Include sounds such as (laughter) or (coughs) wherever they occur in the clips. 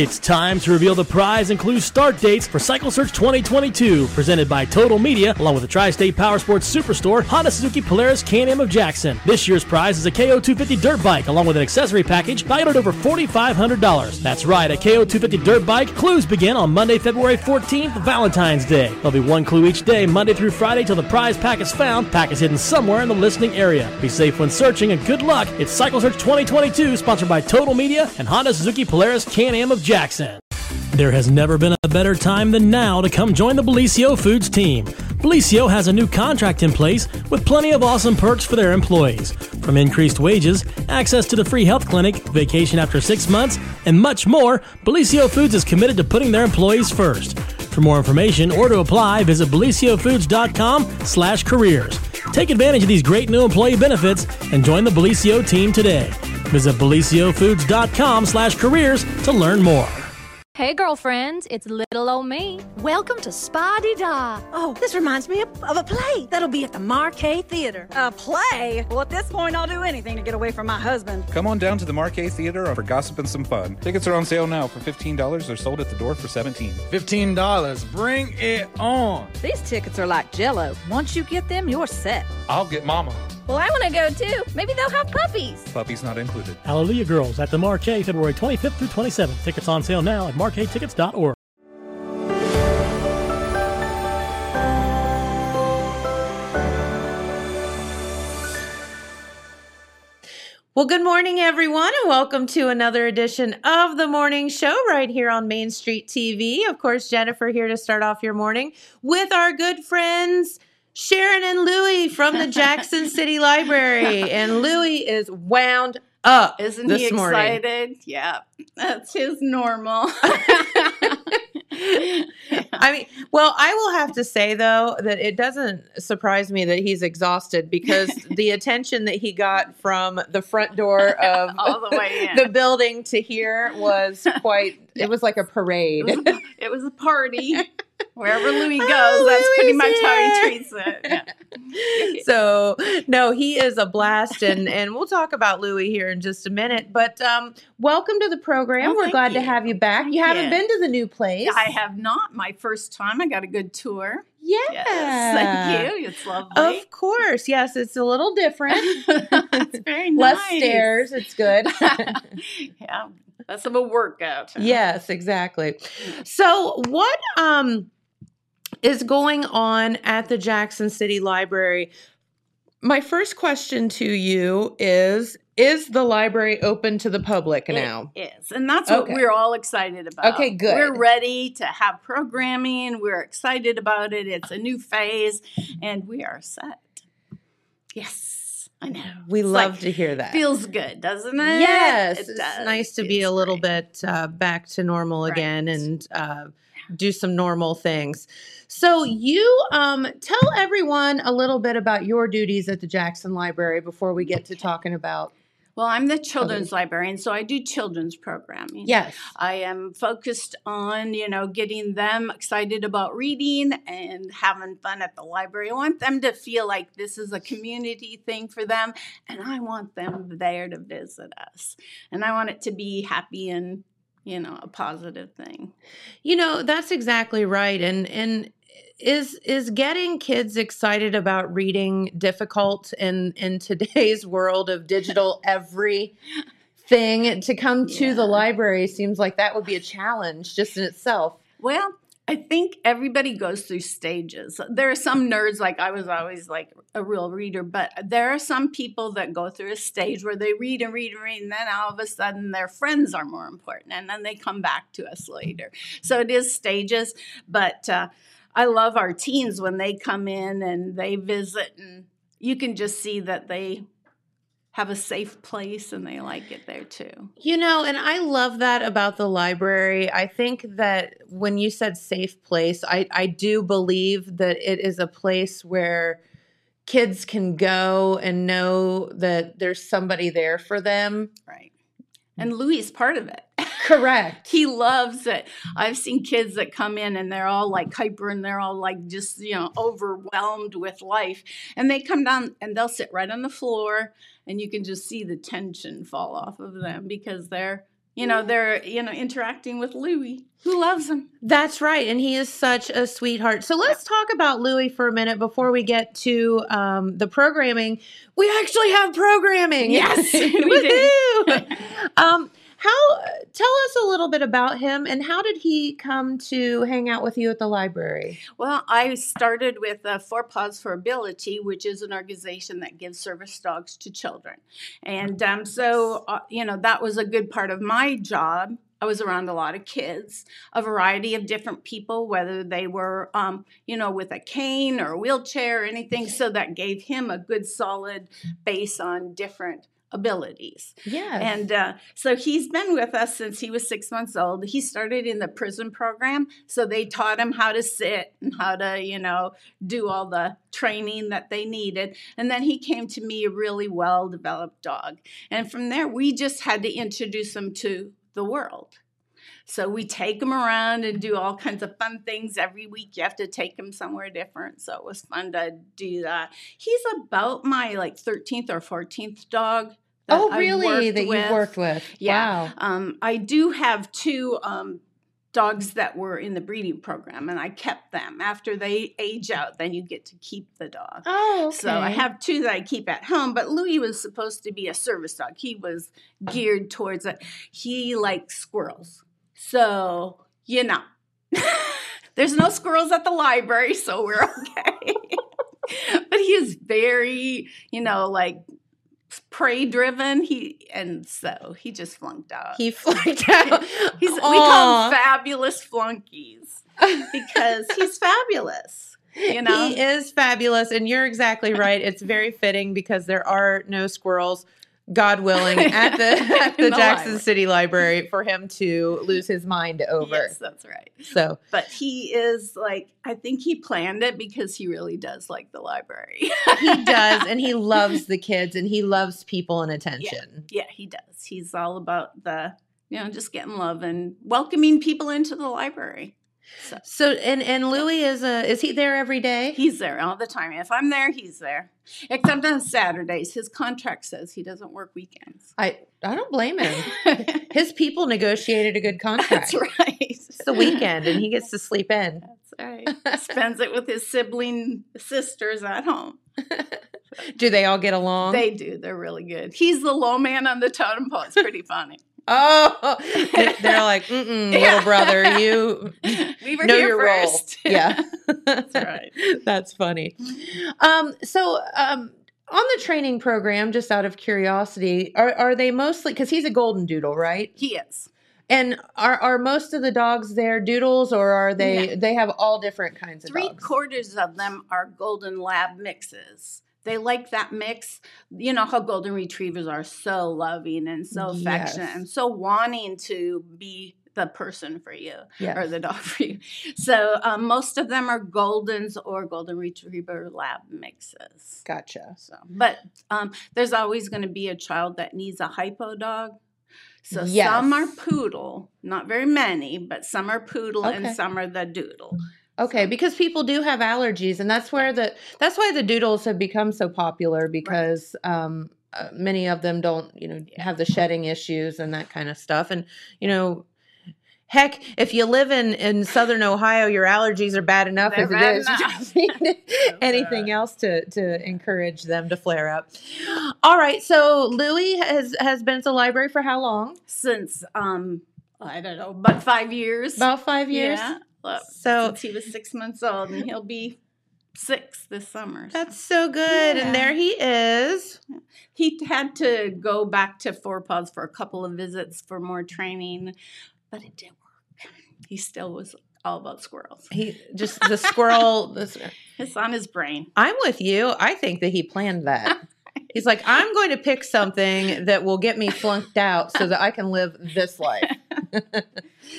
It's time to reveal the prize and clue start dates for Cycle Search 2022, presented by Total Media, along with the Tri-State Power Sports Superstore, Honda Suzuki Polaris Can-Am of Jackson. This year's prize is a KO250 dirt bike, along with an accessory package valued at over $4,500. That's right, a KO250 dirt bike. Clues begin on Monday, February 14th, Valentine's Day. There'll be one clue each day, Monday through Friday, till the prize pack is found. Pack is hidden somewhere in the listening area. Be safe when searching, and good luck. It's Cycle Search 2022, sponsored by Total Media and Honda Suzuki Polaris Can-Am of Jackson. Jackson. There has never been a better time than now to come join the Bellisio Foods team. Bellisio has a new contract in place with plenty of awesome perks for their employees. From increased wages, access to the free health clinic, vacation after six months, and much more, Bellisio Foods is committed to putting their employees first. For more information or to apply, visit bellisiofoods.com slash careers. Take advantage of these great new employee benefits and join the Bellisio team today. Visit bellisiofoods.com slash careers to learn more. Hey, girlfriends, it's little old me. Welcome to Spa Di Da. Oh, this reminds me of, of a play that'll be at the Marquee Theater. A play? Well, at this point, I'll do anything to get away from my husband. Come on down to the Marquee Theater for gossip and some fun. Tickets are on sale now for $15. They're sold at the door for 17. $15. Bring it on. These tickets are like jello. Once you get them, you're set. I'll get mama. Well, I want to go too. Maybe they'll have puppies. Puppies not included. Hallelujah Girls at the Marquee, February 25th through 27th. Tickets on sale now at marquetickets.org. Well, good morning, everyone, and welcome to another edition of the morning show right here on Main Street TV. Of course, Jennifer here to start off your morning with our good friends. Sharon and Louie from the Jackson (laughs) City Library. And Louie is wound up Isn't this he morning. excited? Yeah, that's his normal. (laughs) (laughs) I mean, well, I will have to say though that it doesn't surprise me that he's exhausted because the attention that he got from the front door of All the way in. the building to here was quite. It was like a parade. It was, a, it was a party. Wherever (laughs) Louis goes, Oh, that's pretty much how he treats it. Yeah. (laughs) so no, he is a blast, and and we'll talk about Louis here in just a minute. But um, welcome to the program. Oh, We're glad to have you back. You Thank haven't you. been to the new place. I have not. My first time. I got a good tour. Yeah. Yes, thank you. It's lovely. Of course, yes, it's a little different. it's (laughs) very nice. Less stairs. It's good. yeah, less of a workout. yes, exactly. So, what um is going on at the Jackson City Library? My first question to you is is the library open to the public It now? is, and that's what Okay. we're all excited about. Okay, good. We're ready to have programming. We're excited about it. It's a new phase, and we are set. Yes, I know. We It's love like- to hear that. Feels good, doesn't it? Yes, It it's does. nice to be a little great. bit uh, back to normal again and uh, do some normal things. So, you um, tell everyone a little bit about your duties at the Jackson Library before we get to talking about. Well, I'm the children's librarian, so I do children's programming. Yes. I am focused on, you know, getting them excited about reading and having fun at the library. I want them to feel like this is a community thing for them, and I want them there to visit us. And I want it to be happy and, you know, a positive thing. You know, that's exactly right. And and is is getting kids excited about reading difficult in in today's world of digital (laughs) every thing to come to the library seems like that would be a challenge just in itself. Well, I think everybody goes through stages. There are some nerds, like I was always like a real reader, but there are some people that go through a stage where they read and read and read, and then all of a sudden their friends are more important, and then they come back to us later. So it is stages, but uh, I love our teens when they come in and they visit, and you can just see that they have a safe place and they like it there too. You know, and I love that about the library. I think that when you said safe place, I, I do believe that it is a place where kids can go and know that there's somebody there for them. Right. And Louis is part of it. Correct. (laughs) he loves it. I've seen kids that come in and they're all like hyper and they're all like just, you know, overwhelmed with life. And they come down and they'll sit right on the floor and you can just see the tension fall off of them because they're, you know, they're, you know, interacting with Louie, who loves him. That's right. And he is such a sweetheart. So let's talk about Louis for a minute before we get to um, the programming. We actually have programming. Yes, (laughs) we (laughs) do (laughs) um, how tell us a little bit about him and how did he come to hang out with you at the library? Well, I started with uh, Four Paws for Ability, which is an organization that gives service dogs to children. And um, so, uh, you know, that was a good part of my job. I was around a lot of kids, a variety of different people, whether they were, um, you know, with a cane or a wheelchair or anything. So that gave him a good solid base on different abilities. Yeah. And uh, so he's been with us since he was six months old. He started in the prison program. So they taught him how to sit and how to, you know, do all the training that they needed. And then he came to me a really well developed dog. And from there, we just had to introduce him to the world. So we take him around and do all kinds of fun things every week. You have to take him somewhere different. So it was fun to do that. He's about my like 13th or 14th dog. that Oh, really? That you've worked with? Yeah. Wow. Um, I do have two um, dogs that were in the breeding program, and I kept them. After they age out, then you get to keep the dog. Oh, okay. So I have two that I keep at home, but Louis was supposed to be a service dog. He was geared towards it. He likes squirrels. So, you know, (laughs) there's no squirrels at the library, so we're okay. (laughs) but he is very, you know, like prey driven. He and so he just flunked out. He flunked out. (laughs) He's we call him fabulous flunkies because he's fabulous. You know, He is fabulous, and you're exactly right. It's very fitting because there are no squirrels, God willing, (laughs) at the at the the Jackson library. City Library for him to lose his mind over. Yes, that's right. So But he is like, I think he planned it because he really does like the library. he does, and he (laughs) loves the kids, and he loves people and attention. Yeah, yeah, he does. He's all about the, you know, just getting love and welcoming people into the library. So So, and and Louis is a is he there every day? he's there all the time. If I'm there, he's there. Except on Saturdays. His contract says he doesn't work weekends. I I don't blame him. (laughs) His people negotiated a good contract. That's right. It's the weekend, and he gets to sleep in. That's right. Spends it with his sibling sisters at home. (laughs) Do they all get along? They do. They're really good. He's the low man on the totem pole. It's pretty funny. Oh, they're, like, (laughs) Mm-mm, Yeah. little brother, you (laughs) We were know here your first. role. (laughs) Yeah, That's right. That's funny. Um, so, um, on the training program, just out of curiosity, are are they mostly because he's a golden doodle, right? He is. And are are most of the dogs there doodles, or are they? Yeah. They have all different kinds of Three dogs. quarters of them are golden lab mixes. They like that mix. You know how golden retrievers are so loving and so affectionate Yes. and so wanting to be the person for you Yes. or the dog (laughs) for you. So um, most of them are goldens or golden retriever lab mixes. Gotcha. So, but um, there's always going to be a child that needs a hypo dog. So Yes. some are poodle, not very many, but some are poodle Okay. and some are the doodle. Okay, because people do have allergies, and that's where the that's why the doodles have become so popular because um, uh, many of them don't, you know, have the shedding issues and that kind of stuff. And you know, heck, if you live in in Southern Ohio, your allergies are bad enough They're as it bad is. You don't need (laughs) (laughs) anything else to to encourage them to flare up. All right, so Louis has has been at the library for how long? Since um, I don't know, about five years. About five years. Yeah. So- since he was six months old, and he'll be six this summer. so. That's so good, Yeah. and there he is. He had to go back to Four Paws for a couple of visits for more training, but it didn't work. He still was all about squirrels. He just the squirrel. (laughs) The, It's on his brain. I'm with you. I think that he planned that. (laughs) He's like, I'm going to pick something that will get me flunked out so that I can live this life.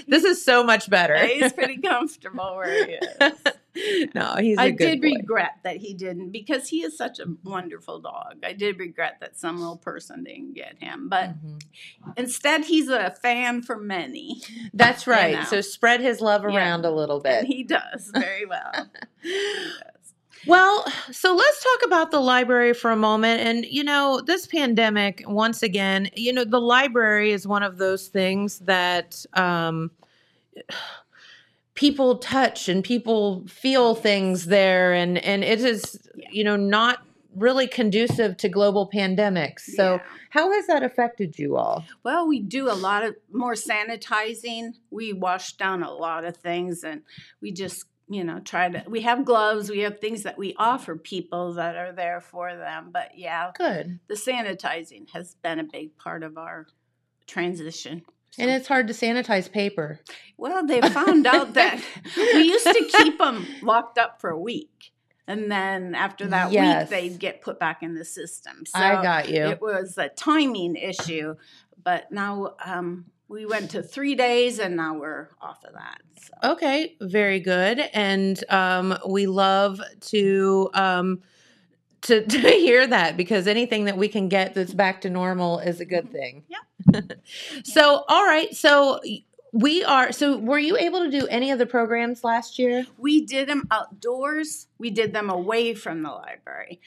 This is so much better. He's pretty comfortable where he is. (laughs) no, he's a I did boy. regret that he didn't because he is such a wonderful dog. I did regret that some little person didn't get him, but Mhm. instead he's a fan for many, That's right. know. So spread his love Yeah. around a little bit. and he does very well. (laughs) He does. Well, so let's talk about the library for a moment. And, you know, this pandemic, once again, you know, the library is one of those things that um, (sighs) people touch and people feel things there. And, and it is, you know, not really conducive to global pandemics. So, Yeah. how has that affected you all? Well, we do a lot of more sanitizing. We wash down a lot of things and we just, you know, try to. We have gloves, we have things that we offer people that are there for them. But yeah, Good. the sanitizing has been a big part of our transition. And it's hard to sanitize paper. Well, they found out (laughs) that we used to keep them locked up for a week. And then after that Yes. week, they'd get put back in the system. So I got you. it was a timing issue. But now um, we went to three days and now we're off of that. So. Okay, very good. And um, we love to um, to (laughs) to hear that because anything that we can get that's back to normal is a good thing. Yeah. (laughs) so, all right. So we are. So, were you able to do any of the programs last year? We did them outdoors. We did them away from the library.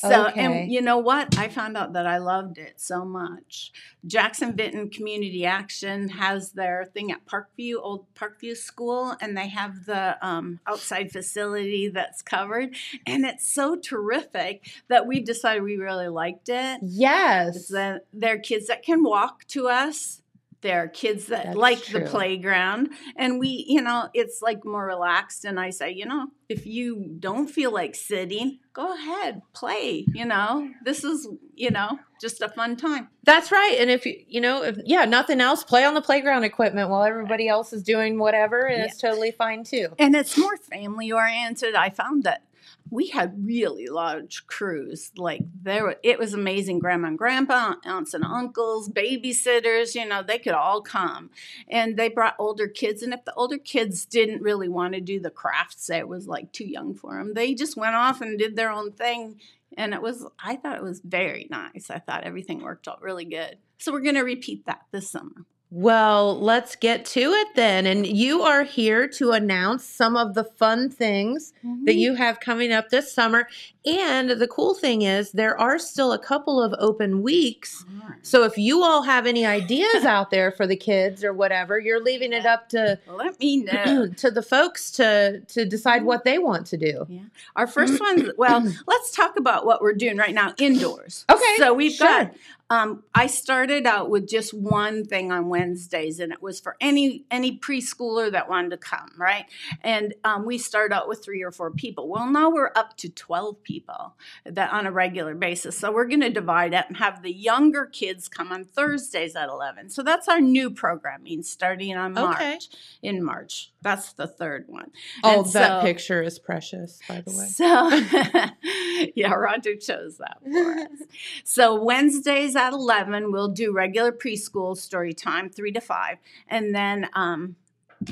So, Okay. and you know what? I found out that I loved it so much. Jackson Benton Community Action has their thing at Parkview, Old Parkview School, and they have the um, outside facility that's covered. And it's so terrific that we've decided we really liked it. Yes. There are kids that can walk to us. There are kids that That's like true. the playground. And we, you know, it's like more relaxed. And I say, you know, if you don't feel like sitting, go ahead, play. You know, this is, you know, just a fun time. That's right. And if you, you know, if, yeah, nothing else, play on the playground equipment while everybody else is doing whatever, and it's totally fine too. And it's more family oriented. I found that we had really large crews. Like there, were, it was amazing. Grandma and grandpa, aunts and uncles, babysitters. You know, they could all come, and they brought older kids. And if the older kids didn't really want to do the crafts, it was like too young for them. They just went off and did their own thing. And it was, I thought it was very nice. I thought everything worked out really good. So we're going to repeat that this summer. Well, let's get to it then. And you are here to announce some of the fun things that mm-hmm. you have coming up this summer. And the cool thing is, there are still a couple of open weeks. So if you all have any ideas out there for the kids or whatever, you're leaving it up to (laughs) Let me know. (clears throat) to the folks to to decide what they want to do. Yeah. Our first one, well, (clears throat) let's talk about what we're doing right now indoors. Okay, So we've sure. got, um, I started out with just one thing on Wednesdays, and it was for any any preschooler that wanted to come, right? And um, we start out with three or four people. Well, now we're up to twelve people that on a regular basis. So we're going to divide it and have the younger kids come on Thursdays at eleven. So that's our new programming starting on March. Okay. In March, that's the third one. Oh, And that so- picture is precious, by the way. so, (laughs) yeah, Roger chose that for us. (laughs) So, Wednesdays at 11, we'll do regular preschool story time, 3 to 5. And then um,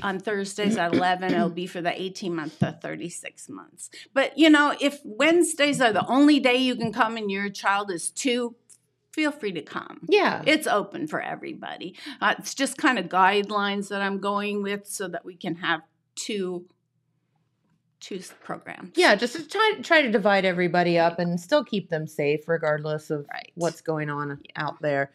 on Thursdays at 11, it'll be for the 18 month to 36 months. But, you know, if Wednesdays are the only day you can come and your child is two, feel free to come. Yeah. It's open for everybody. Uh, it's just kind of guidelines that I'm going with so that we can have two two programs. Yeah, just to try try to divide everybody up and still keep them safe regardless of Right. what's going on out there.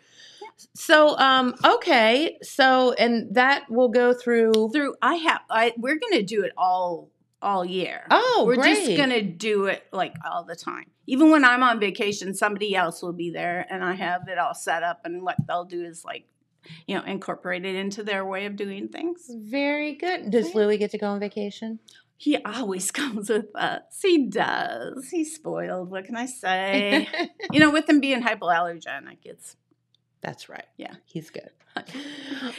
So, um, okay, so and that will go through. Through I have I we're gonna do it all all year. Oh, we're great. just gonna do it like all the time. Even when I'm on vacation, somebody else will be there, and I have it all set up. And what they'll do is like, you know, incorporate it into their way of doing things. Very good. Does Louis get to go on vacation? He always (laughs) comes with us. He does. He's spoiled. What can I say? (laughs) you know, with him being hypoallergenic, it's That's right. Yeah. he's good. (laughs)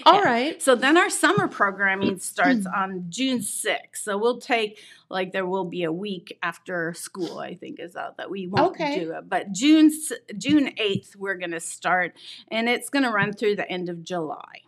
All Yeah. right. So then our summer programming (clears throat) starts on June 6th. So we'll take like there will be a week after school, I think is out that we won't Okay. do it. But June June 8th we're going to start and it's going to run through the end of July.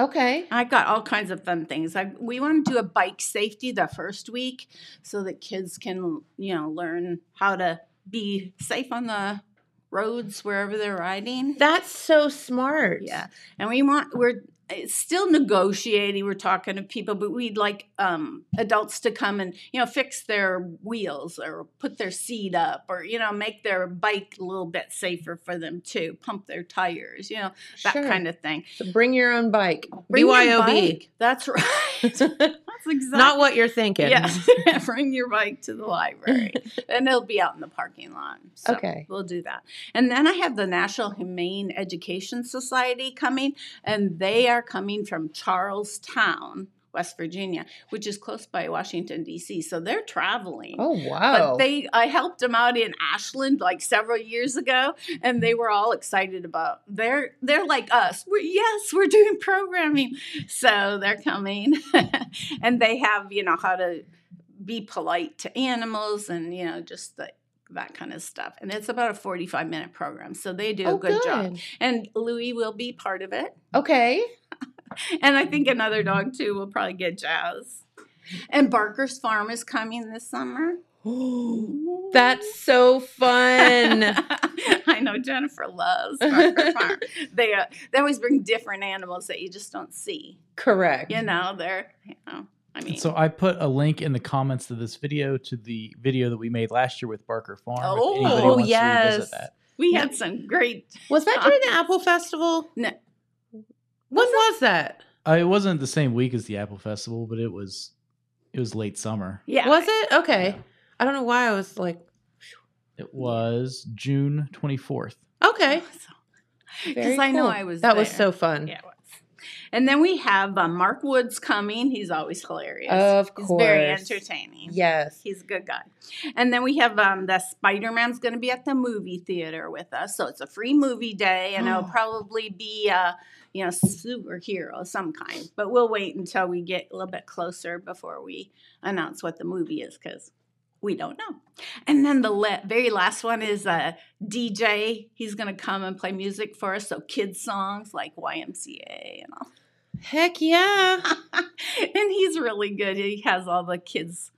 Okay. I got all kinds of fun things. I, we want to do a bike safety the first week so that kids can, you know, learn how to be safe on the roads wherever they're riding. That's so smart. Yeah, and we want we're still negotiating. We're talking to people, but we'd like um, adults to come and you know fix their wheels or put their seat up or you know make their bike a little bit safer for them too. Pump their tires, you know that Sure. kind of thing. So bring your own bike. Bring your BYOB. bike. That's right. (laughs) That's exactly Not what you're thinking. Yeah, (laughs) bring your bike to the library, (laughs) and it'll be out in the parking lot. So Okay. we'll do that. And then I have the National Humane Education Society coming, and they are coming from Charles Town, West Virginia, which is close by Washington D.C. So they're traveling. Oh wow. But they, I helped them out in Ashland like several years ago, and they were all excited about. They're they're like us. We're yes, we're doing programming, so they're coming, (laughs) and they have you know how to be polite to animals and you know just the, that kind of stuff. And it's about a forty-five minute program, so they do oh, a good, job. And Louis will be part of it, Okay. (laughs) and I think another dog too will probably get Jazz. And Barker's Farm is coming this summer. (gasps) That's so fun. (laughs) I know Jennifer loves Barker (laughs) Farm. They uh, they always bring different animals that you just don't see. Correct. You know, they're you know. I mean, So I put a link in the comments to this video to the video that we made last year with Barker Farm. if Oh, wants yes. revisit that. we had some great. Was that during the Apple Festival? No. When was that? Uh, it wasn't the same week as the Apple Festival, but it was it was late summer. Yeah, Was it? Okay. I don't know why I was like, It was June twenty fourth. okay. because (laughs) Very I know. I was. That was so fun. Yeah, was. And then we have uh, Mark Woods coming. He's always hilarious. Of He's very entertaining. Yes. He's a good guy. And then we have um, the Spider Man's going to be at the movie theater with us. So it's a free movie day, and it'll probably be a you know superhero some kind. But we'll wait until we get a little bit closer before we announce what the movie is because we don't know. And then the le- very last one is uh, a DJ. He's going to come and play music for us. So kids songs like YMCA and all. Heck yeah. (laughs) and he's really good. He has all the kids,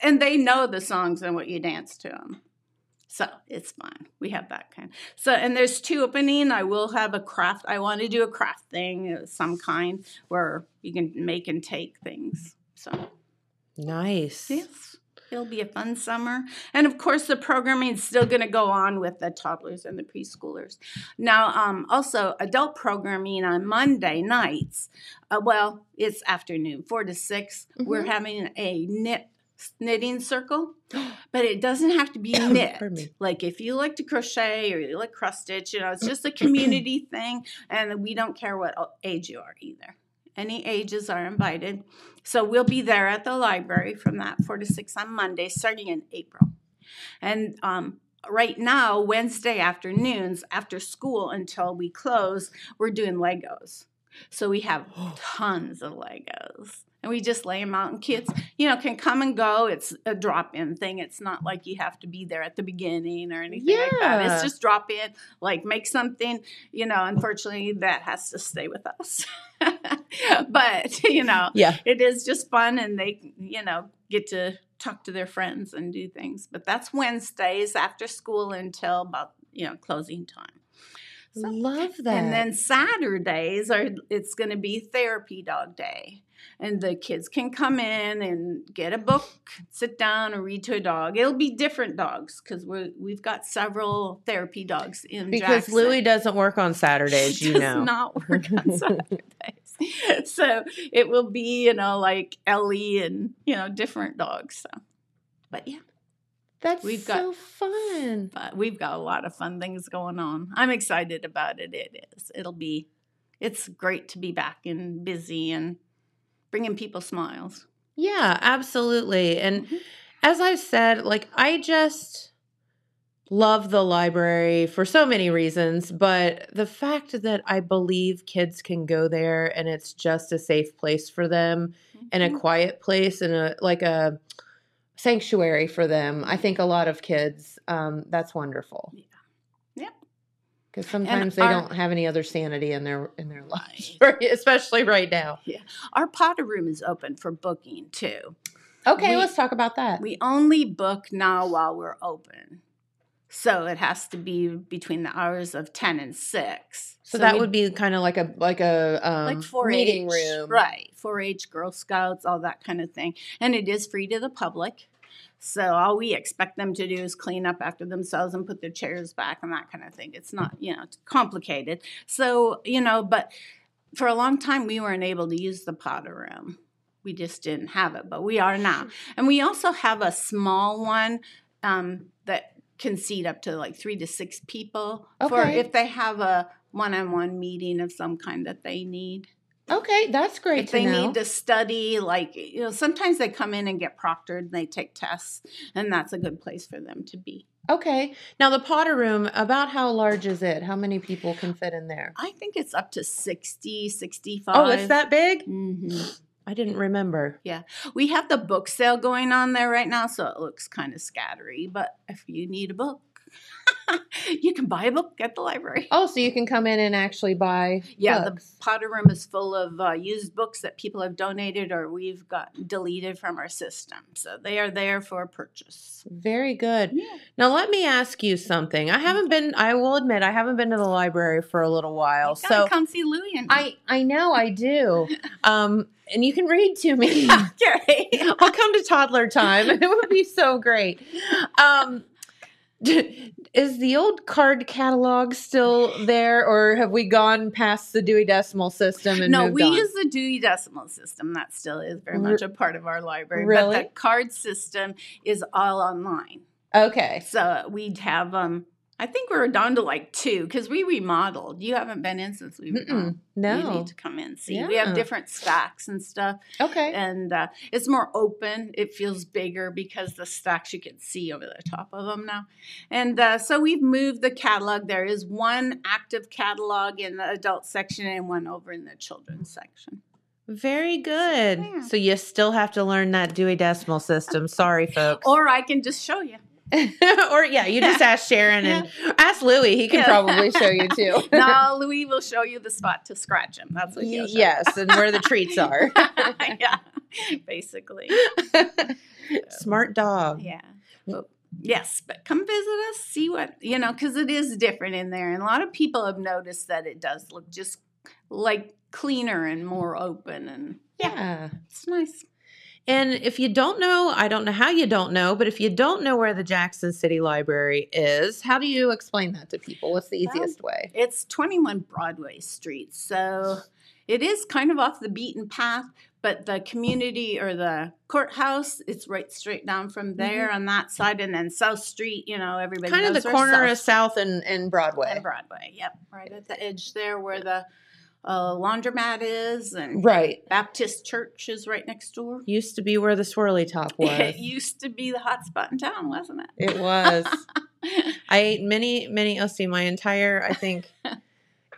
and they know the songs and what you dance to them. So it's fun. We have that kind. So and there's two opening. I will have a craft. I want to do a craft thing of some kind where you can make and take things. So Nice. yes. It'll be a fun summer. And of course, the programming is still going to go on with the toddlers and the preschoolers. Now, um, also, adult programming on Monday nights. Uh, well, it's afternoon, four to 6 we We're Mhm. having a knit knitting circle, (gasps) but it doesn't have to be (coughs) knit. Like if you like to crochet or you like cross stitch, you know, it's (coughs) just a community thing, and we don't care what age you are either. Any ages are invited. So we'll be there at the library from that four to six on Monday, starting in April. And um, right now, Wednesday afternoons after school until we close, we're doing Legos. So we have (gasps) tons of Legos. And we just lay them out, and kids, you know, can come and go. It's a drop in thing. It's not like you have to be there at the beginning or anything like that. It's just drop in, like make something, you know, unfortunately, that has to stay with us. (laughs) but, you know, Yeah. it is just fun and they you know get to talk to their friends and do things but that's wednesdays after school until about you know closing time So- Love that. and then saturdays are it's going to be therapy dog day and the kids can come in and get a book sit down and read to a dog it'll be different dogs because we're we've got several therapy dogs in because Jackson. Louis doesn't work on Saturdays, you does know. not (laughs) work on Saturdays. so it will be, you know, like Ellie and you know different dogs. So, but yeah, That's We've got- so fun. but we've got a lot of fun things going on. I'm excited about it. It is. It'll be. It's great to be back and busy and bringing people smiles. Yeah, absolutely. And Mhm. as I've said, like I just love the library for so many reasons, but the fact that I believe kids can go there and it's just a safe place for them and a Mhm. quiet place and a like a sanctuary for them. I think a lot of kids um that's wonderful. Cuz sometimes they our- don't have any other sanity in their in their lives, (laughs) especially right now. Yeah, our Potter room is open for booking too. Okay, We- let's talk about that. We only book now while we're open. So it has to be between the hours of 10 and 6. So, that would be kind of like a like a um, like 4-H, meeting room, Right. 4 H, Girl Scouts, all that kind of thing. And it is free to the public. So all we expect them to do is clean up after themselves and put their chairs back and that kind of thing. It's not, you know, it's complicated. So, you know, but for a long time we weren't able to use the Potter room. We just didn't have it, but we are now. And we also have a small one um, that can seat up to like three to six people for if they have a one-on-one meeting of some kind that they need. Okay, that's great If they know. need to study, like you know, sometimes they come in and get proctored and they take tests, and that's a good place for them to be. Okay. Now the Potter room, about how large is it? How many people can fit in there? I think it's up to 60, 65. Oh, it's that big? hmm I didn't remember. Yeah. We have the book sale going on there right now, so it looks kind of scattery. But if you need a book, (laughs) you can buy a book at the library. Oh, so you can come in and actually buy Yeah, books. the Potter Room is full of uh, used books that people have donated or we've got deleted from our system. So they are there for purchase. Very good. Yeah. Now let me ask you something. I haven't been I will admit I haven't been to the library for a little while. You So come see Louie and I I know I do. (laughs) Um and you can read to me. (laughs) Okay. I'll come to toddler time. It would be so great. Um, (laughs) is the old card catalog still there, or have we gone past the Dewey Decimal System and no, we on? use the Dewey Decimal System. That still is very much a part of our library. But Really? the card system is all online. okay. So we'd have um I think we're down to like two because we remodeled. You haven't been in since we remodeled. Mm-mm, You no. need to come in see. We have different stacks and stuff, Okay. and uh, it's more open. It feels bigger because the stacks you can see over the top of them now. And uh, so we've moved the catalog. There is one active catalog in the adult section and one over in the children's section. Very good. Yeah. So you still have to learn that Dewey Decimal System. Sorry, folks. Or I can just show you. (laughs) or yeah, you just ask Sharon and (laughs) ask Louie. He can probably show you too. (laughs) no, Louis will show you the spot to scratch him. That's what he'll show yes, and where the treats are. yeah, basically. Smart dog. Yeah. But- yes, but come visit us, see what, you know, because it is different in there. And a lot of people have noticed that it does look just like cleaner and more open. And yeah, Yeah. it's nice. And if you don't know, I don't know how you don't know, but if you don't know where the Jackson City Library is, how do you explain that to people? What's the Well, easiest way? It's 21 Broadway Street. So it is kind of off the beaten path, but the community or the courthouse, it's right straight down from mm-hmm. there on that side. And then South Street, you know, everybody Kind of the corner of South and, and Broadway. and Broadway. Yep, right at the edge there where the uh, laundromat is and Right. Baptist Church is right next door. (laughs) Used to be where the swirly top (laughs) was. It used to be the hot spot in town, wasn't it? It was. (laughs) I ate many, many, see, my entire, I think,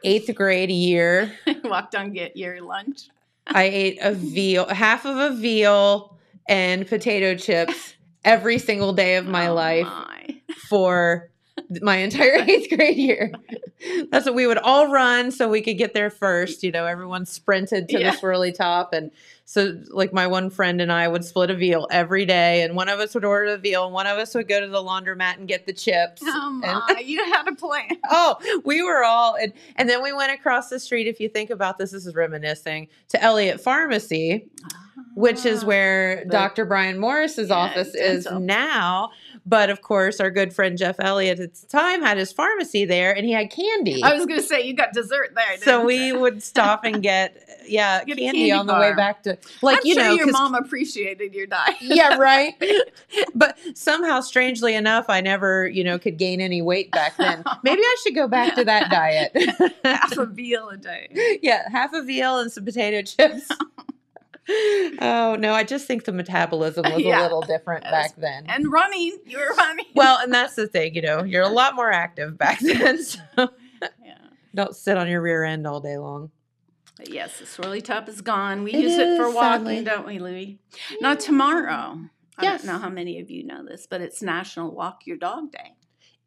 eighth grade year. Walked on get your lunch. I ate a veal, half of a veal and potato chips every single day of my Oh, life my. for my entire (laughs) eighth grade year. That's what we would all run so we could get there first. You know, everyone sprinted to Yeah. the swirly top. And so, like, my one friend and I would split a veal every day, and one of us would order the veal, and one of us would go to the laundromat and get the chips. Oh And- my, you (laughs) had a plan. Oh, we were all, and, and then we went across the street. If you think about this, this is reminiscing to Elliott Pharmacy, which is Ah, where the- Dr. Brian Morris's Yeah, office is now. But of course, our good friend Jeff Elliott at the time had his pharmacy there, and he had candy. I was going to say you got dessert there. so we would stop and get yeah Get candy, candy on the way back to like I'm you sure know your mom appreciated your diet. yeah, (laughs) right. but somehow, strangely enough, I never, you know, could gain any weight back then. Maybe I should go back to that diet. (laughs) Half a veal a day. (laughs) yeah, half a veal and some potato chips. Oh no, I just think the metabolism was Yeah. a little different Yes. back then. And running. You were running. well, and that's the thing, you know, you're a lot more active back (laughs) then. So yeah. don't sit on your rear end all day long. But yes, the swirly top is gone. We It use it for walking, sadly. don't we, Louie? Now tomorrow. I Yes. don't know how many of you know this, but it's National Walk Your Dog Day.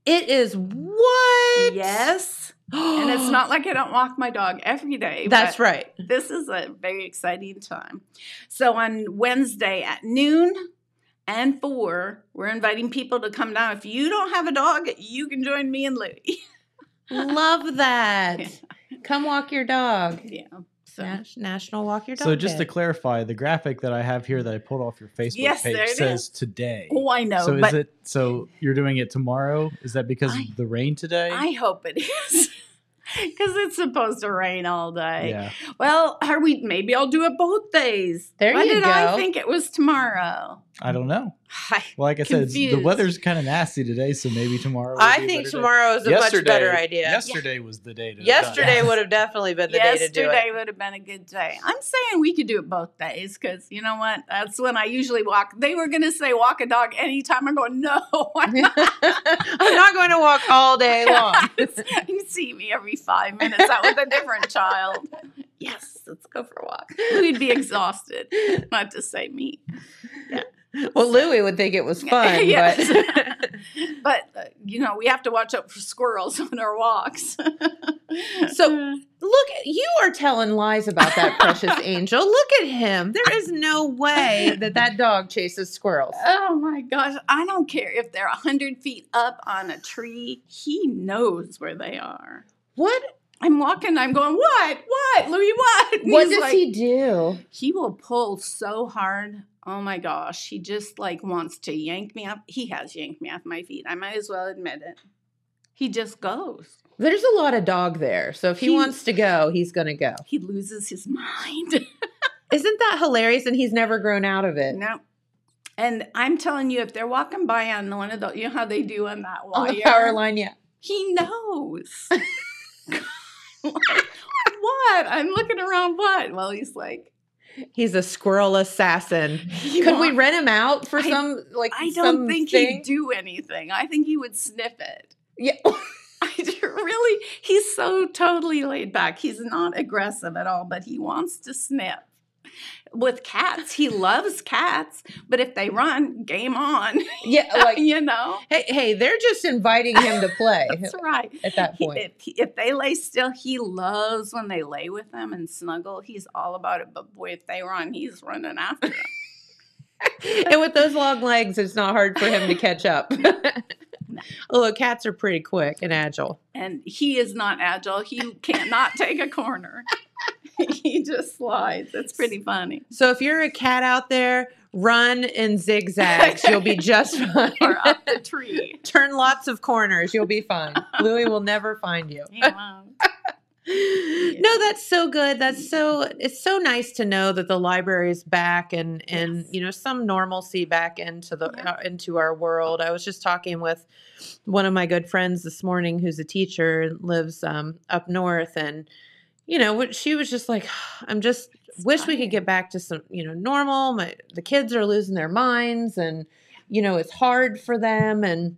It is what? Yes. And it's not like I don't walk my dog every day. (gasps) That's right. This is a very exciting time. So on Wednesday at noon, and four. We're inviting people to come down. If you don't have a dog, you can join me and Louie. (laughs) Love that. Come walk your dog. Yeah. So Nas- National Walk Your Dog. So just to clarify, the graphic that I have here that I pulled off your Facebook Yes, page says is. today. Oh, I know, So is it so you're doing it tomorrow? Is that because I- of the rain today? I hope it is. (laughs) Because it's supposed to rain all day. yeah. Well, are we? Maybe I'll do it both days. There Why you did I think it was tomorrow? I don't know. I, Well, like I said, the weather's kind of nasty today, so maybe tomorrow. will I be think better day. tomorrow is a much better idea. Yesterday was the day. To Yesterday (laughs) would have definitely been the day to do it. Yesterday would have been a good day. I'm saying we could do it both days because you know what? That's when I usually walk. They were going to say walk a dog anytime. I'm going, no, (laughs) I'm not. I'm not going to walk all day (laughs) long. you see me every five minutes out with a different child. Yes, let's go for a walk. We'd be exhausted, not to say me. (laughs) well, Louie would think it was (laughs) fun, Yes. but (laughs) But uh, you know, we have to watch out for squirrels on our walks. so look, you are telling lies about that precious angel. Look at him. There is no way that that dog chases squirrels. Oh my gosh. I don't care if they're a 100 feet up on a tree. He knows where they are. What? I'm walking, I'm going, what? What? Louis, what? And What does like- he do? He will pull so hard. Oh my gosh. He just like wants to yank me up. He has yanked me off my feet. I might as well admit it. He just goes. There's a lot of dog there, so if he, He- wants to go, he's going to go. He loses his mind. (laughs) Isn't that hilarious? And he's never grown out of it. no. And I'm telling you, if they're walking by on one of the, you know how they do on that wire? On the power line, yeah. He knows. (laughs) (laughs) what? I'm looking around. What? Well, he's like, He's a squirrel assassin. (laughs) he Could we rent him out for I- some like I don't think thing? he'd do anything. I think he would sniff it. Yeah. (laughs) I do really. He's so totally laid back. He's not aggressive at all, but he wants to sniff. With cats, he loves cats, but if they run, game on. Yeah, (laughs) like you know. hey, hey, they're just inviting him to play (laughs) That's right. (laughs) at that He- point. if, he- if they lay still, he loves when they lay with him and snuggle. He's all about it. But boy, if they run, he's running after them. and with those long legs, it's not hard for him to catch up. Although cats are pretty quick and agile. and he is not agile. He cannot take a corner. (laughs) he just slides. It's pretty funny. So if you're a cat out there, run in zigzags. You'll be (laughs) just fine. Or up the tree. (laughs) Turn lots of corners. You'll be fine. Louis will never find you. Won't. No, that's so good. That's so it's so nice to know that the library is back and and Yes. you know some normalcy back into the Yeah. uh, into our world. I was just talking with one of my good friends this morning who's a teacher and lives um, up north and you know she was just like (sighs) I'm just wish we could get back to some you know normal. My the kids are losing their minds and you know it's hard for them and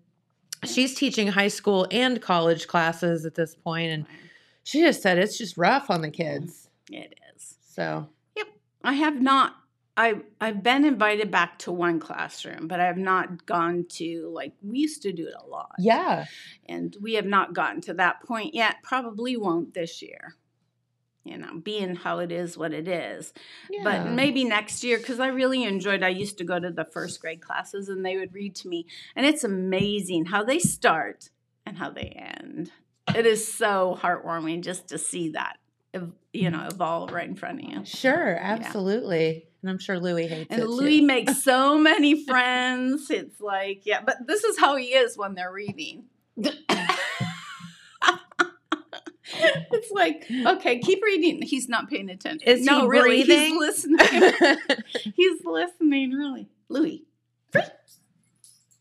she's teaching high school and college classes at this point and she just said it's just rough on the kids. It is. So Yep, I have not. I I've been invited back to one classroom, but I have not gone to like we used to do it a lot. yeah, and we have not gotten to that point yet. Probably won't this year. You know, being how it is, what it is. But maybe next year, because I really enjoyed. I used to go to the first grade classes, and they would read to me, and it's amazing how they start and how they end. It is so heartwarming just to see that, you know, evolve right in front of you. sure, absolutely. And I'm sure Louis hates And it Louis too. makes (laughs) so many friends. It's like, yeah, but this is how he is when they're reading. It's like, okay, keep reading. He's not paying attention. Is no, he really, breathing? he's listening. (laughs) he's listening, really. Louis,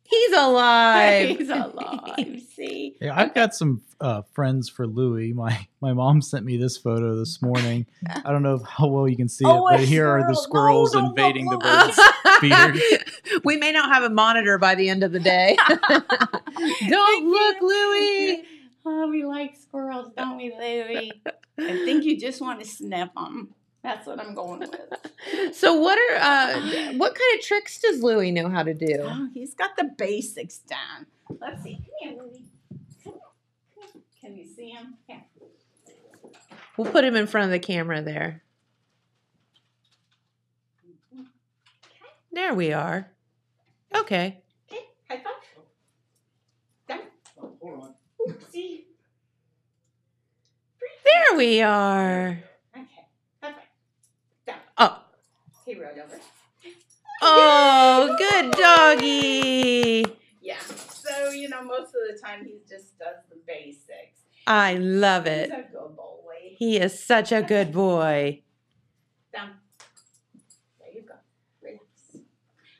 He's alive. he's (laughs) alive. See, Yeah, I've got some uh, friends for Louis. My my mom sent me this photo this morning. I don't know how well you can see Oh, it, but here are the squirrels No, no, no, invading the birds' (laughs) feeders. we may not have a monitor by the end of the day. Don't look, Louis. Oh, we like squirrels, don't we, Louis? (laughs) I think you just want to sniff them. That's what I'm going with. (laughs) So what are uh what kind of tricks does Louis know how to do? Oh, he's got the basics down. Let's see. Come here, Louie. Come here. Can you see him? Yeah. We'll put him in front of the camera there. There we are. Okay. Okay. High five. Down. Oopsie. There we are. Okay. Five. Down. Oh. He rolled over. Oh, good (laughs) doggy. Yeah. So, you know, most of the time he just does the basics. I love He's it. a good boy. He is such a good boy. Down. There you go. Relax.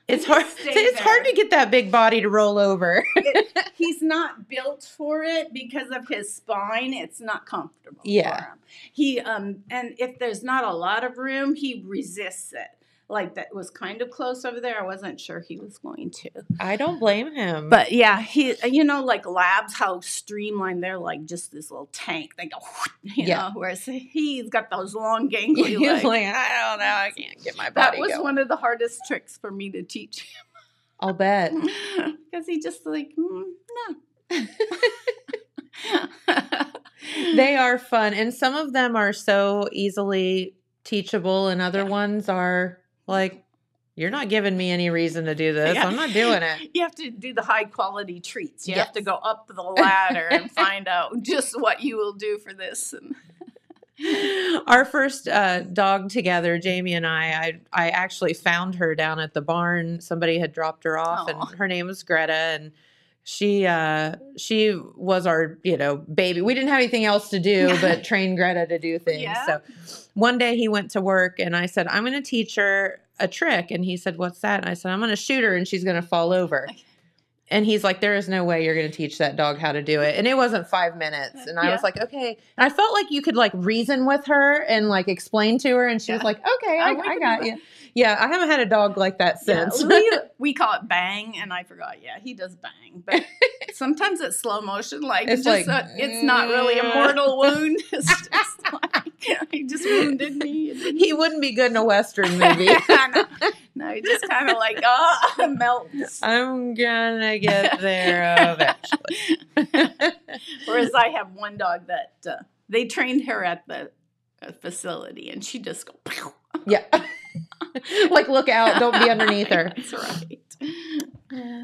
It's hard. It's hard to get that big body to roll over. It- (laughs) he's not built for it because of his spine. It's not comfortable Yeah. for him. He um and if there's not a lot of room, he resists it. Like that was kind of close over there. I wasn't sure he was going to. I don't blame him. But yeah, he you know like labs how streamlined they're like just this little tank. They go you Yeah. know whereas he's got those long (laughs) gangly he's legs. like, I don't know. I can't get my body. that was going. one of the hardest tricks for me to teach him. I'll bet. (laughs) because he just like mm, no. (laughs) they are fun, and some of them are so easily teachable, and other ones are like, "You're not giving me any reason to do this. Yeah. I'm not doing it." (laughs) You have to do the high quality treats. You have to go up the ladder and (laughs) find out just what you will do for this. (laughs) Our first uh, dog together, Jamie and I, I, I actually found her down at the barn. Somebody had dropped her off, Aw. and her name was Greta, and she uh, she was our you know baby. We didn't have anything else to do but train Greta to do things. Yeah. So one day he went to work, and I said, "I'm going to teach her a trick," and he said, "What's that?" And I said, "I'm going to shoot her, and she's going to fall over." (laughs) And he's like, There is no way you're going to teach that dog how to do it. And it wasn't five minutes. And I was like, Okay. And I felt like you could like reason with her and like explain to her. And she was like, Okay, I, Oh, we I got do you. Yeah, I haven't had a dog like that yeah, since. we, (laughs) we call it bang, and I forgot. Yeah, he does bang, but (laughs) sometimes it's slow motion. Like It's just like, a- it's not really a mortal wound. (laughs) It's just like he just wounded me. He wouldn't be good in a Western movie. no, no, he just kind of like oh melts. I'm gonna get there eventually. Whereas I have one dog that uh, they trained her at the uh, facility, and she just go. Yeah. (laughs) like look out, don't be underneath her. (laughs) That's right.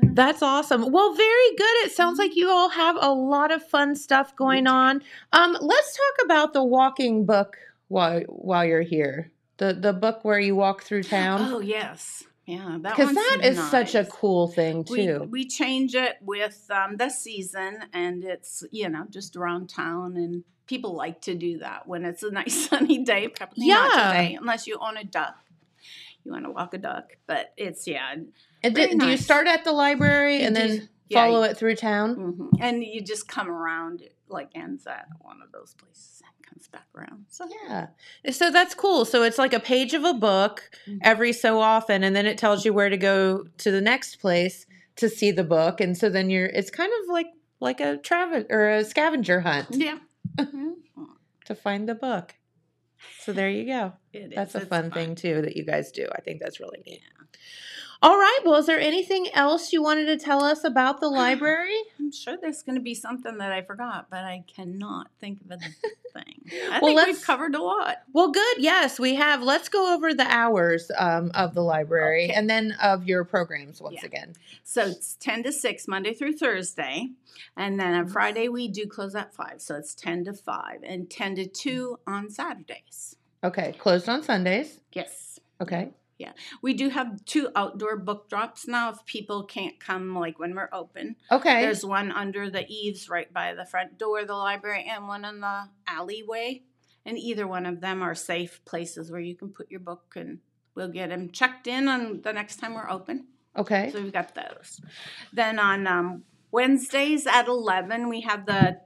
That's awesome. Well, very good. It sounds like you all have a lot of fun stuff going on. Um, let's talk about the walking book while while you're here. The the book where you walk through town. Oh yes, yeah. That Because one's that is such a cool thing too. we change it with um, the season, and it's you know just around town, and people like to do that when it's a nice (laughs) sunny day. Probably not today, unless you own a duck. You want to walk a duck, but it's yeah, and do, do you start at the library and then yeah, follow you- it through town? mhm. and you just come around. It like ends at one of those places and comes back around. So Yeah. So that's cool. So it's like a page of a book Mhm. every so often, and then it tells you where to go to the next place to see the book. And so then you're it's kind of like like a travel or a scavenger hunt yeah, (laughs) to find the book. So there you go. That's a It's fun, thing too that you guys do. I think that's really neat. All right. Well, is there anything else you wanted to tell us about the library? (sighs) I'm sure there's going to be something that I forgot, but I cannot think of a (laughs) thing. I Well, think we've covered a lot. Well, good. Yes, we have. Let's go over the hours um, of the library Okay. and then of your programs once Yeah. again. So it's 10 to 6 Monday through Thursday. And then on Friday, we do close at 5. So it's 10 to 5 and 10 to 2 on Saturdays. Okay. Closed on Sundays. Yes. Okay. We do have two outdoor book drops now if people can't come like when we're open. Okay. There's one under the eaves right by the front door of the library and one in the alleyway. And either one of them are safe places where you can put your book and we'll get them checked in on the next time we're open. okay. So we've got those. Then on um, Wednesdays at 11, we have the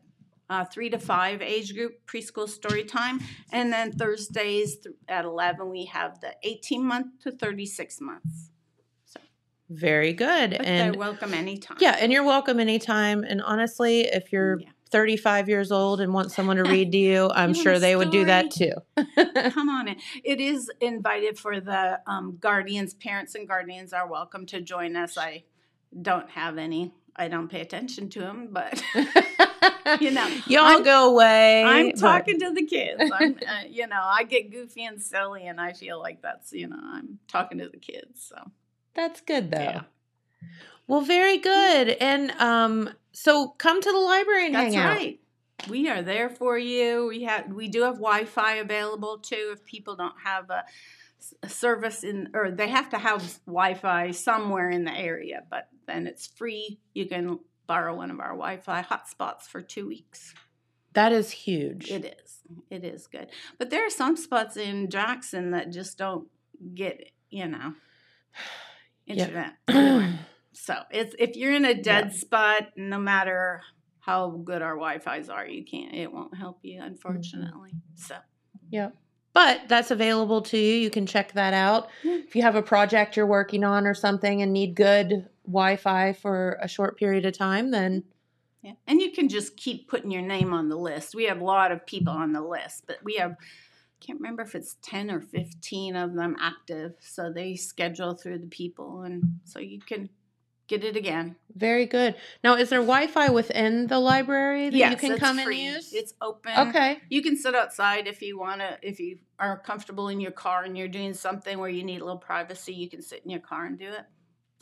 uh, three to five age group preschool story time. And then Thursdays th- at 11, we have the 18 month to 36 months. So Very good. But and they're welcome anytime. yeah, and you're welcome anytime. And honestly, if you're Yeah. 35 years old and want someone to read to you, (laughs) I'm You sure they would do that too. (laughs) Come on in. It is invited for the um, guardians, parents, and guardians are welcome to join us. I don't have any. I don't pay attention to them, but (laughs) (laughs) you know, Y'all I'm- go away. I'm but- talking to the kids. I'm, (laughs) uh, you know, I get goofy and silly, and I feel like that's, you know, I'm talking to the kids. So That's good though. Yeah. Well, very good. And um, so come to the library and That's hang out. right. We are there for you. We have we do have Wi-Fi available too. If people don't have a service in, or they have to have Wi-Fi somewhere in the area, but then it's free. You can borrow one of our Wi-Fi hotspots for two weeks. That is huge. It is. It is good. But there are some spots in Jackson that just don't get, you know, (sighs) internet. anywhere. (clears throat) So it's if you're in a dead spot, no matter how good our Wi-Fi's are, you can't. It won't help you, mm-hmm. unfortunately. So Yep. But that's available to you. You can check that out. If you have a project you're working on or something and need good Wi Fi for a short period of time, then mm-hmm. yeah, and you can just keep putting your name on the list. We have a lot of people on the list, but we have. Can't remember if it's ten or fifteen of them active, so they schedule through the people, and so you can get it again. very good. Now, is there Wi Fi within the library that you can come free. and use? It's open. Okay. You can sit outside if you want to. If you are comfortable in your car and you're doing something where you need a little privacy, you can sit in your car and do it,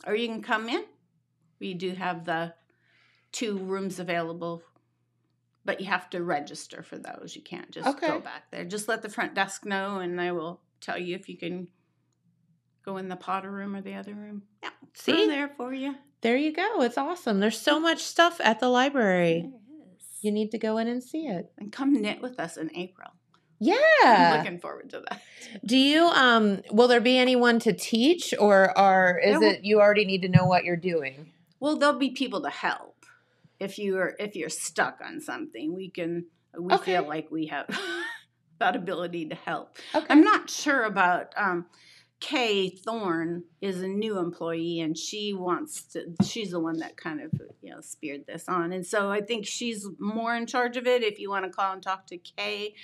or you can come in. We do have the two rooms available, but you have to register for those. You can't just Okay. go back there. Just let the front desk know, and they will tell you if you can go in the Potter room or the other room. Yeah, See? we're there for you. There you go. It's awesome. There's so much stuff at the library. You need to go in and see it. And come knit with us in April. I'm Yeah. looking forward to that. Do you um will there be anyone to teach or are is There will- it you already need to know what you're doing? Well, there'll be people to help if you're if you're stuck on something. We can we Okay. feel like we have (laughs) that ability to help. Okay. I'm not sure about um, Kay Thorne is a new employee and she wants to. She's the one that kind of you know speared this on, and so I think she's more in charge of it. If you want to call and talk to Kay,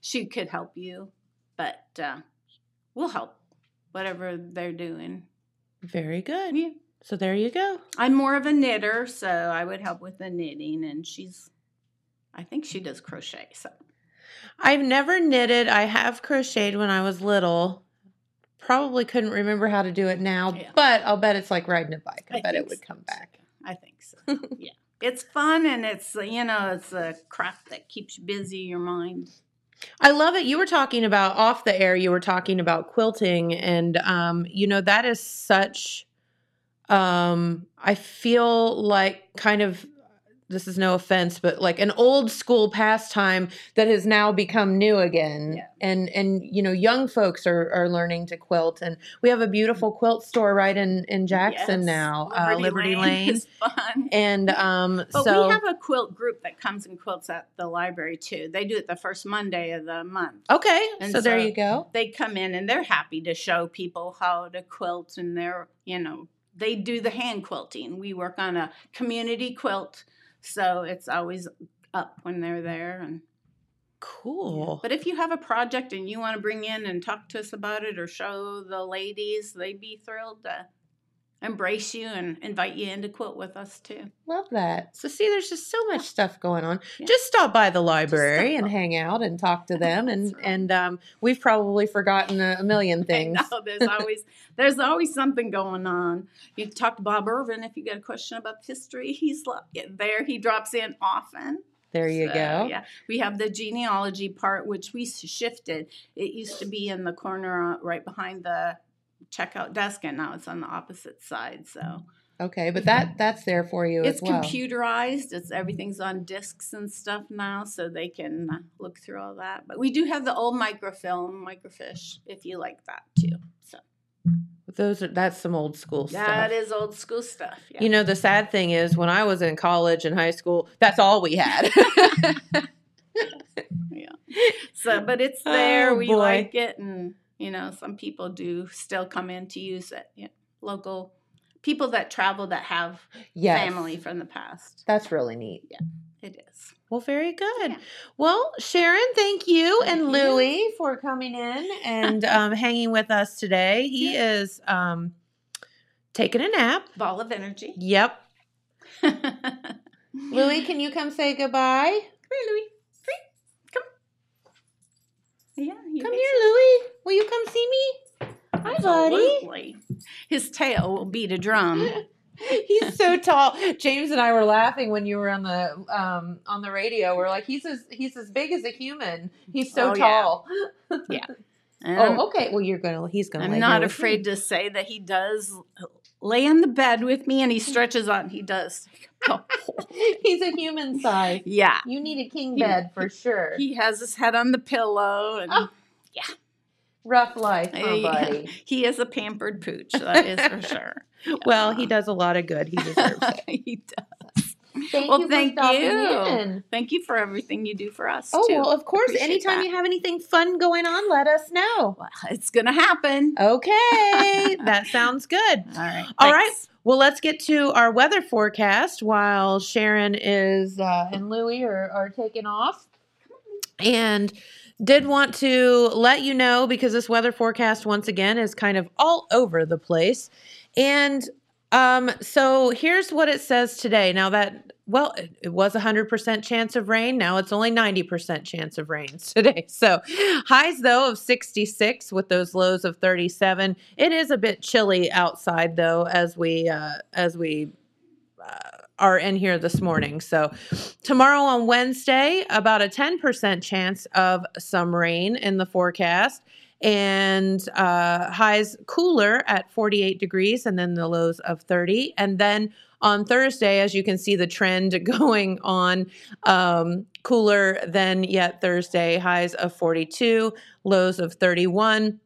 she could help you, but uh, we'll help whatever they're doing. Very good. Yeah. So there you go. I'm more of a knitter, so I would help with the knitting, and she's, I think she does crochet. So I've never knitted. I have crocheted when I was little. Probably couldn't remember how to do it now, Yeah. but I'll bet it's like riding a bike. I, I bet it would so. come back. I think so. (laughs) yeah, it's fun, and it's you know it's a craft that keeps you busy your mind. I love it. You were talking about off the air, you were talking about quilting and um you know that is such um I feel like kind of this is no offense but like an old school pastime that has now become new again Yeah. and and you know young folks are are learning to quilt and we have a beautiful quilt store right in in Jackson Yes, now uh, Liberty Lane, is fun. and um But so we have a quilt group that comes and quilts at the library too. They do it the first Monday of the month. okay And so there you go they come in and they're happy to show people how to quilt and they're you know they do the hand quilting we work on a community quilt so it's always up when they're there and cool. but if you have a project and you want to bring in and talk to us about it or show the ladies they'd be thrilled to embrace you and invite you in to quilt with us too Love that. So see, there's just so much stuff going on. Yeah. Just stop by the library and hang out and talk to (laughs) them, and right. and um, we've probably forgotten a, million things. Know there's always (laughs) there's always something going on. You talk to Bob Irvin if you got a question about history. He's there. He drops in often. There you So, go. Yeah, we have the genealogy part, which we shifted. It used to be in the corner uh, right behind the checkout desk, and now it's on the opposite side. So Okay, but that that's there for you it's as well. computerized. It's everything's on discs and stuff now, so they can uh, look through all that. But we do have the old microfilm, microfiche, if you like that too. So Those are that's some old school that stuff. is old school stuff. Yeah. You know, the sad thing is when I was in college and high school, that's all we had. (laughs) (laughs) yeah. So, but it's there. Oh, we boy. like it, and you know, some people do still come in to use it. Yeah, local people that travel that have yes. family from the past. That's really neat. Yeah, it is. Well, very good. Yeah. Well, Sharon, thank you and Thank you. Louie for coming in and (laughs) um, hanging with us today. He is um, taking a nap. Ball of energy. Yep. (laughs) Louie, can you come say goodbye? Come here, Louis. Yeah. Come here, Louie. Will you come see me? Hi, buddy. His tail will beat a drum. (laughs) (laughs) he's so tall. James and I were laughing when you were on the um on the radio. We're like, he's as he's as big as a human. He's so Oh, yeah. tall. Yeah. (laughs) And Oh, okay. Well, you're gonna. He's gonna. I'm not afraid to say that he does lay on the bed with me and he (laughs) stretches on. He does. (laughs) he's a human size. yeah. You need a king He- bed for sure. He has his head on the pillow and Oh, Rough life, (laughs) buddy. he is a pampered pooch, that is for sure. Well, he does a lot of good. He deserves it. he does. Thank well, you thank you. in. Thank you for everything you do for us. Oh too. well, of course. Appreciate anytime that. you have anything fun going on, let us know. Well, it's gonna happen. Okay, (laughs) that sounds good. All right. All right. Well, let's get to our weather forecast while Sharon is uh, and Louie are, are taking off. And did want to let you know because this weather forecast, once again, is kind of all over the place. And um, so here's what it says today. Now, that, well, it, was a 100% chance of rain. Now it's only 90% chance of rain (laughs) today. So highs, though, of 66 with those lows of 37. It is a bit chilly outside, though, as we, uh, as we, uh, are in here this morning. So, tomorrow on Wednesday, about a 10% chance of some rain in the forecast, and uh, highs cooler at 48 degrees, and then the lows of 30. And then on Thursday, as you can see the trend (laughs) going on, um, cooler than yet Thursday, highs of 42, lows of 31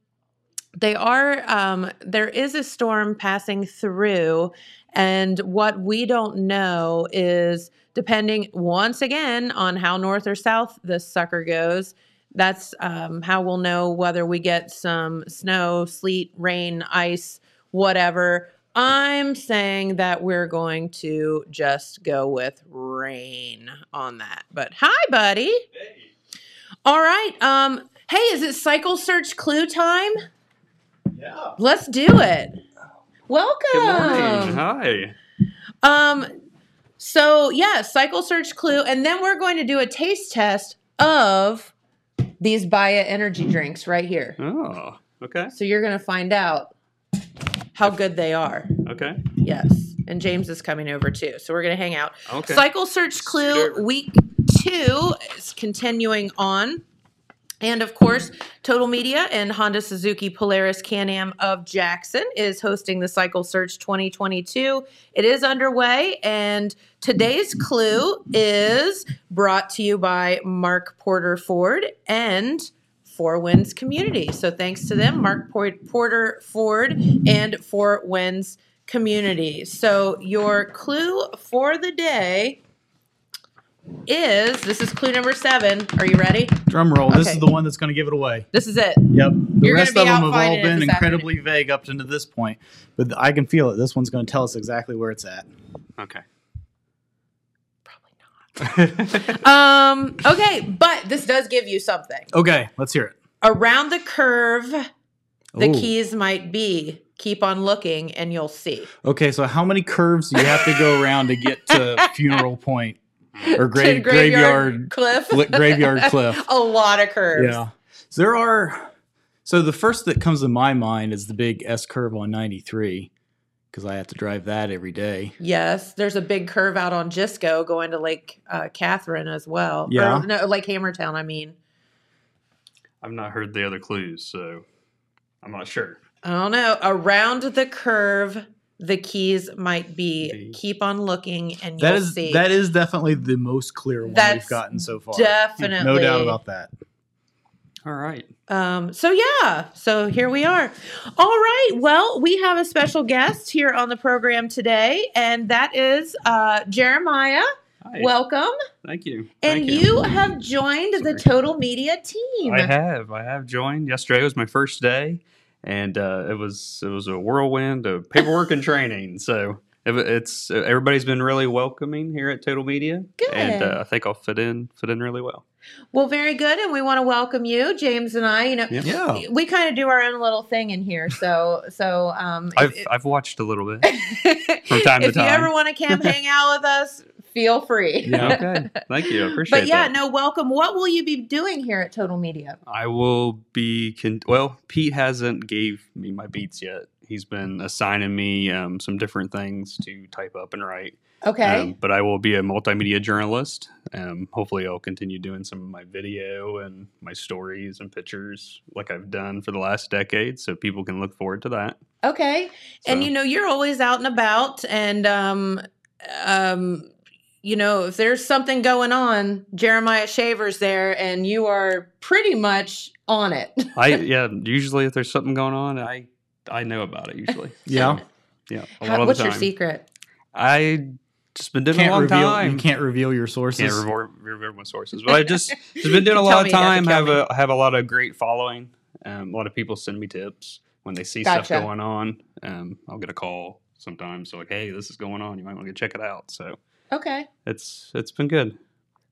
they are um, there is a storm passing through and what we don't know is depending once again on how north or south this sucker goes that's um, how we'll know whether we get some snow sleet rain ice whatever i'm saying that we're going to just go with rain on that but hi buddy all right um hey is it cycle search clue time Yeah. Let's do it. Welcome. Good Hi. Um, so yeah, cycle search clue, and then we're going to do a taste test of these Baya energy drinks right here. Oh, okay. So you're gonna find out how good they are. Okay. Yes. And James is coming over too. So we're gonna hang out. Okay. Cycle search clue week two is continuing on. And of course, Total Media and Honda Suzuki Polaris Can Am of Jackson is hosting the Cycle Search 2022. It is underway, and today's clue is brought to you by Mark Porter Ford and Four Winds Community. So thanks to them, Mark Por- Porter Ford and Four Winds Community. So your clue for the day is this is clue number seven. Are you ready? Drum roll. This Okay. is the one that's going to give it away. This is it. Yep. The You're gonna rest be of them have all finding it been this incredibly vague up to this point, but I can feel it. This one's going to tell us exactly where it's at. Okay. Probably not. (laughs) Um, okay, but this does give you something. Okay, let's hear it. Around the curve, the Ooh. keys might be. Keep on looking and you'll see. Okay, so how many curves do you have to go around to get to (laughs) funeral point or (laughs) To grave, graveyard graveyard cliff. gli- graveyard (laughs) cliff? A lot of curves. Yeah. So there are. So the first that comes to my mind is the big S curve on 93 because I have to drive that every day. Yes, there's a big curve out on Gisco going to Lake uh, Katharine as well. Yeah. Or, no, Lake Hammertown, I mean. I've not heard the other clues, so I'm not sure. I don't know. Around the curve, the keys might be. Keep on looking and you'll That is see. that is definitely the most clear one That's we've gotten so far. definitely- no doubt about that. All right. Um, so yeah, so here we are. All right. Well, we have a special guest here on the program today, and that is uh, Jeremiah. Hi. Welcome. Thank you. And Thank you. have joined the Total Media team. I have. I have joined. Yesterday was my first day, and uh, it was it was a whirlwind of paperwork and training. (laughs) So it, it's everybody's been really welcoming here at Total Media, and uh, I think I'll fit in fit in really well. Well, very good, and we want to welcome you, James and I. You know, Yeah. Yeah. we kind of do our own little thing in here. So, so um, I've I've watched a little bit (laughs) from time to time. if you ever want to come (laughs) hang out with us, feel free. Yeah, okay. (laughs) Thank you. I appreciate it. But yeah, that. no, welcome. What will you be doing here at Total Media? I will be con- well. Pete hasn't gave me my beats yet, he's been assigning me um, some different things to type up and write. Okay. Um, but I will be a multimedia journalist. Um, hopefully, I'll continue doing some of my video and my stories and pictures like I've done for the last decade, so people can look forward to that. Okay. And you know, you're always out and about and um um you know, if there's something going on, Jeremiah Shaver's there and you are pretty much on it. (laughs) I yeah. Usually, if there's something going on, I I know about it. Usually, (laughs) Yeah. yeah. A How- lot of what's the your time. secret? I just been doing a Can't long reveal. time. You can't reveal your sources. Can't reveal, reveal my sources, but I just (laughs) just been doing a lot of me, you have to time. Have me. a have a lot of great following. Um, a lot of people send me tips when they see Gotcha. stuff going on. Um, I'll get a call sometimes. So like, hey, this is going on. You might want to go check it out. So Okay. it's it's been good.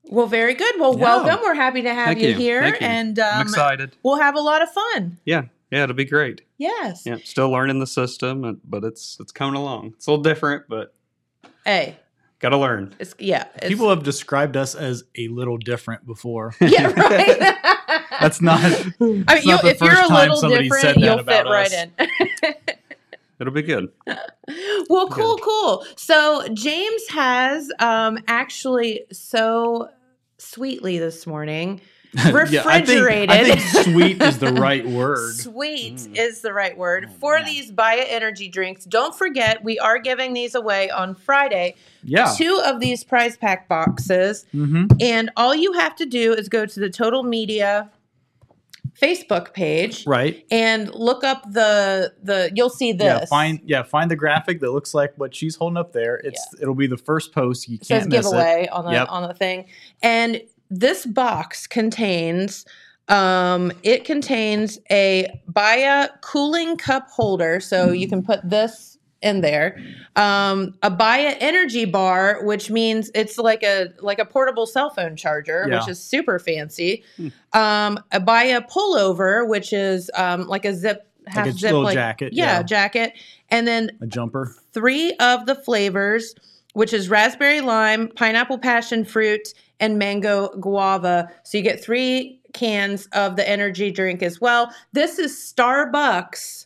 Well, very good. Well, Yeah. welcome. We're happy to have Thank you, you. here Thank you. and I'm um excited. we'll have a lot of fun. Yeah, yeah, it'll be great. Yes. Yeah, still learning the system, but it's it's coming along. It's a little different, but Hey, got to learn. it's yeah. It's, People have described us as a little different before. (laughs) yeah, right. That's not. (laughs) I mean, it's you, the if you're a time little somebody different, you'll fit right us. in. (laughs) It'll be good. well, cool, cool. So James has um actually so sweetly this morning refrigerated. (laughs) Yeah, I, think, I think sweet is the (laughs) right word. Sweet Mm. is the right word Oh, for man. these Baya energy drinks. Don't forget, we are giving these away on Friday. Yeah. Two of these prize pack boxes. hmm And all you have to do is go to the Total Media Facebook page Right. and look up the the you'll see this. Yeah. Find yeah. Find the graphic that looks like what she's holding up there. It's it'll be the first post. You It says can't miss giveaway it. on the Yep. on the thing. And this box contains um it contains a Baya cooling cup holder so you can put this in there. Um a Baya energy bar which means it's like a like a portable cell phone charger Yeah. which is super fancy. Um a Baya pullover which is um like a zip half a zip like jacket, yeah, yeah. jacket and then A jumper. three of the flavors, which is raspberry lime, pineapple passion fruit, and mango guava. So you get three cans of the energy drink as well. This is Starbucks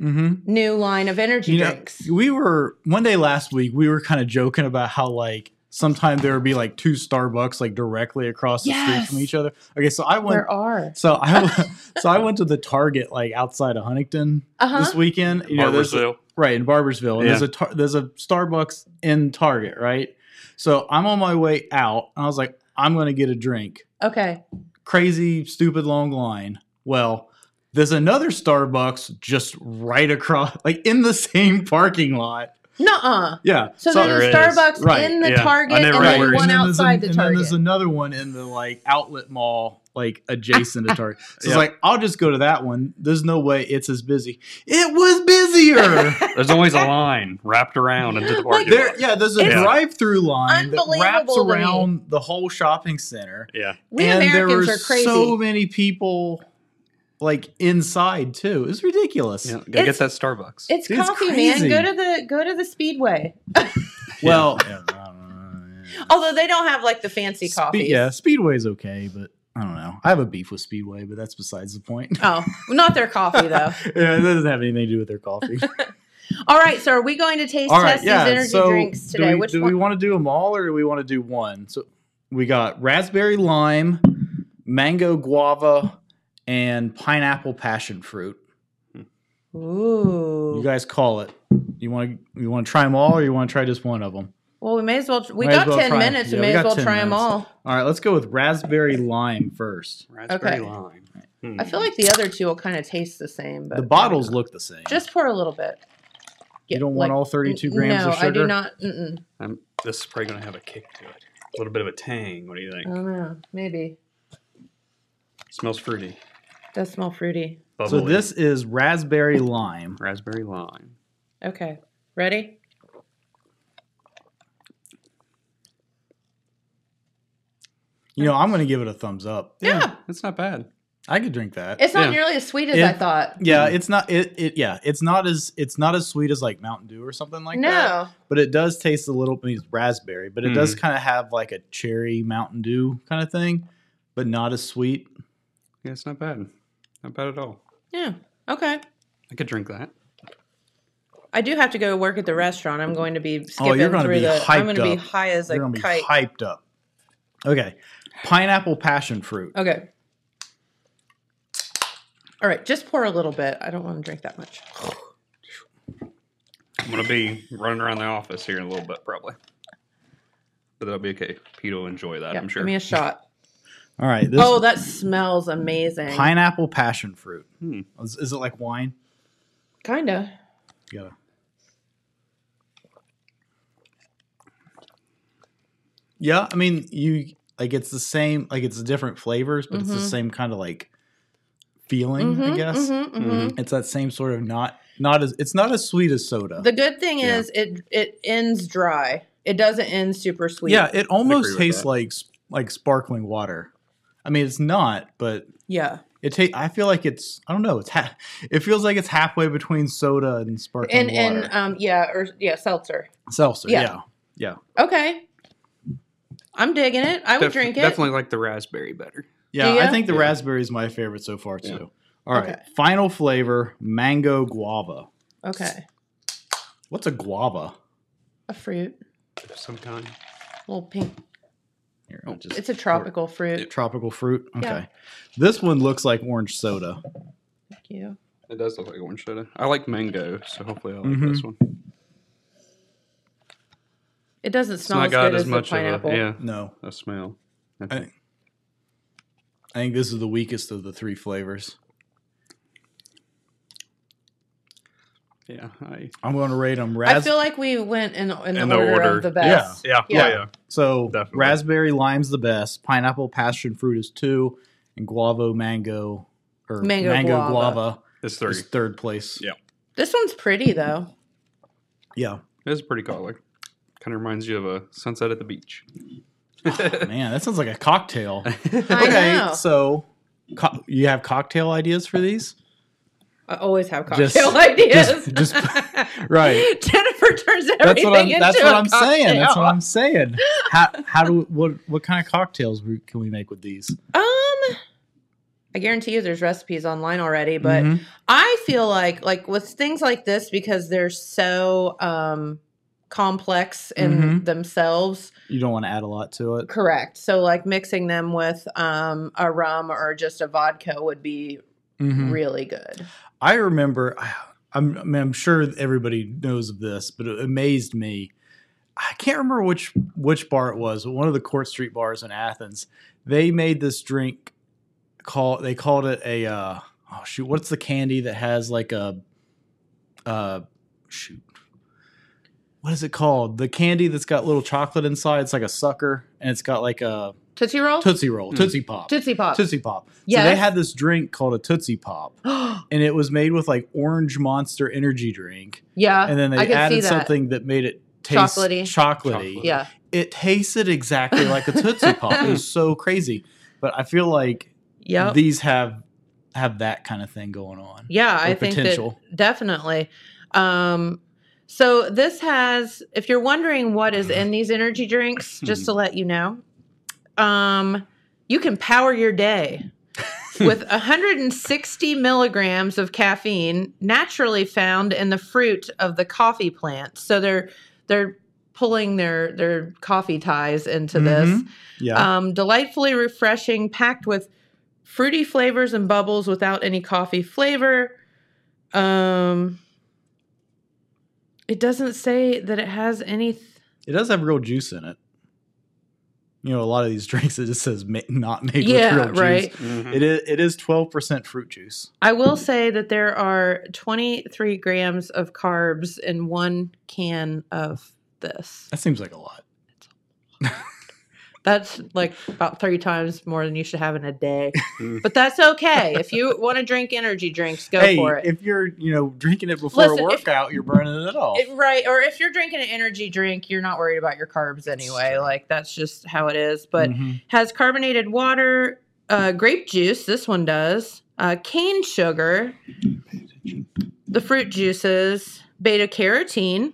Mm-hmm. new line of energy You know, drinks. we were one day last week. We were kind of joking about how like sometimes there would be like two Starbucks like directly across the street from each other. Okay, so I went. There are. So I (laughs) so I went to the Target like outside of Huntington Uh-huh. this weekend. You know, there's a- Barboursville. right in Barboursville, Yeah. there's a tar- there's a Starbucks in Target, right? So I'm on my way out, and I was like, I'm going to get a drink. Okay. Crazy, stupid long line. Well, there's another Starbucks just right across, (laughs) like in the same parking lot. Nuh-uh. Yeah. So, There there's a. Starbucks Right. in the Yeah. Target never and then one And then there's outside an- the and then there's another one in the like outlet mall, like adjacent to (laughs) Target. So Yep. it's like I'll just go to that one. There's no way it's as busy. It was busier. (laughs) There's always a line wrapped around into the parking there, lot. yeah, there's a It's drive-through line that wraps unbelievable to me. around the whole shopping center. Yeah. we and there Americans were are crazy. so many people like inside too. It's ridiculous. Yeah, gotta It's- get that Starbucks. it's It's coffee, crazy. man. Go to the go to the Speedway. (laughs) Well, Although they don't have like the fancy Spe- coffees. yeah, Speedway's okay, but I don't know. I have a beef with Speedway, but that's besides the point. Oh, not their coffee though. (laughs) yeah, it doesn't have anything to do with their coffee. (laughs) All right, so are we going to taste All right, test yeah. these energy so drinks do today? we, Which do one? we want to do them all, or do we want to do one? So we got raspberry lime, mango guava, and pineapple passion fruit. Ooh. You guys call it. You want to you want to try them all, or you want to try just one of them? well, we may as well. We Might as got well ten minutes. Yeah, we we may as well 10 try them minutes. all. All right, let's go with raspberry lime first. Raspberry okay. lime. Hmm. I feel like the other two will kind of taste the same, but The bottles look the same. just pour a little bit. You don't want all 32 grams no, of sugar. No, I do not. Mm-mm. Um, this is probably gonna have a kick to it. A little bit of a tang. What do you think? I don't know. Maybe Smells fruity. Does smell fruity. so this is raspberry lime. raspberry lime. Okay, ready? You know, I'm going to give it a thumbs up. Yeah. It's not bad. I could drink that. It's not Yeah. nearly as sweet as It- I thought. yeah, it's not it, it yeah, it's not as it's not as sweet as like Mountain Dew or something like no. that. But it does taste a little I mean, it's raspberry, but it does Mm. kind of have like a cherry Mountain Dew kind of thing, but not as sweet. Yeah, it's not bad. Not bad at all. Yeah. Okay. I could drink that. I do have to go work at the restaurant. I'm going to be skipping oh, you're going to through be the. hyped I'm going to be up. high as a You're gonna kite. be hyped up. Okay, pineapple passion fruit. Okay. All right, just pour a little bit. I don't want to drink that much. I'm gonna be running around the office here in a little bit, probably. But that'll be okay. Pete will enjoy that, Yeah, I'm sure. Give me a shot. All right, this oh, that smells amazing. pineapple passion fruit. Hmm. Is, is it like wine? Kinda. Yeah. Yeah, I mean, you like it's the same, like it's different flavors, but it's the Mhm. same kind of like feeling, I Mhm, guess. mhm, mhm. It's that same sort of not not as it's not as sweet as soda. The good thing Yeah. is it it ends dry. It doesn't end super sweet. yeah, it almost tastes that. like like sparkling water. I mean, it's not, but yeah. it ta- I feel like it's I don't know. It's ha- it feels like it's halfway between soda and sparkling And water. and um yeah or yeah seltzer. Seltzer, yeah. yeah, yeah. Okay. I'm digging it. I would Def- drink it. Definitely like the raspberry better. Yeah, I think the Yeah. raspberry is my favorite so far too. Yeah. All right, Okay. final flavor: mango guava. Okay. What's a guava? A fruit. of Some kind. little pink. Here, I'll just It's a tropical fruit. tropical fruit. Okay, Yeah. this one looks like orange soda. Thank you. It does look like orange soda. I like mango, so hopefully I like Mhm. this one. It doesn't It's smell not as got good as as, much the pineapple. of a yeah No, a smell. I think, I think this is the weakest of the three flavors. Yeah, I I'm going to rate them. I Ras- feel like we went in, in, In the, the order, order. of the best. yeah Yeah. Oh, yeah yeah. so Definitely. raspberry lime's the best. Pineapple passion fruit is two, and guava mango or Mango guava, guava. It's three. is third place. Yeah. This one's pretty though. Yeah. It's pretty color. Kind of reminds you of a sunset at the beach. Oh, man, that sounds like a cocktail. (laughs) I okay, know. so co- you have cocktail ideas for these? I always have Just- cocktail ideas. just- just- (laughs) right. Jennifer turns everything That's what I'm. into That's what I'm saying. That's what I'm saying. How how do what what kind of cocktails can we make with these? Um, I guarantee you, there's recipes online already, but Mhm. I feel like like with things like this because they're so um complex in Mhm. themselves. you don't want to add a lot to it. Correct. So like mixing them with um a rum or just a vodka would be Mhm. really good. I remember. I'm, I mean, I'm sure everybody knows of this, but it amazed me. I can't remember which which bar it was, but one of the Court Street bars in Athens. They made this drink call. They called it a. Uh, oh shoot! What's the candy that has like a? Uh, shoot. What is it called? The candy that's got little chocolate inside. It's like a sucker, and it's got like a Tootsie roll? Tootsie Roll, Mm. Tootsie Pop, Tootsie Pop. Tootsie Pop. So they had this drink called a Tootsie Pop, (gasps) and it was made with like orange Monster energy drink, yeah. and then they could added that. something that made it taste Chocolatey. chocolatey. Yeah. It tasted exactly (laughs) like a Tootsie Pop. It was so crazy, but I feel like Yep. these have have that kind of thing going on. Yeah, I or think that definitely. Um, so this has, if you're wondering what is in these energy drinks, just to let you know, um, you can power your day (laughs) with 160 milligrams of caffeine naturally found in the fruit of the coffee plant. So they're they're pulling their their coffee ties into this. Mhm. Yeah. Um, delightfully refreshing, packed with fruity flavors and bubbles without any coffee flavor. Um, it doesn't say that it has any. Th- it does have real juice in it. You know, a lot of these (laughs) drinks it just says ma- not made Yeah, with real right. juice. Mhm. It is it is twelve percent fruit juice. I will say that there are 23 grams of carbs in one can of this. That seems like a lot. That's like about three times more than you should have in a day. Mm. but that's okay. If you (laughs) want to drink energy drinks, go hey, for it. if you're you know drinking it before Listen, a if- workout, you're burning it off. It- right. Or if you're drinking an energy drink, you're not worried about your carbs anyway. Like that's just how it is. But Mhm. has carbonated water, uh, grape juice. This one does. Uh, cane sugar, the fruit juices, beta carotene.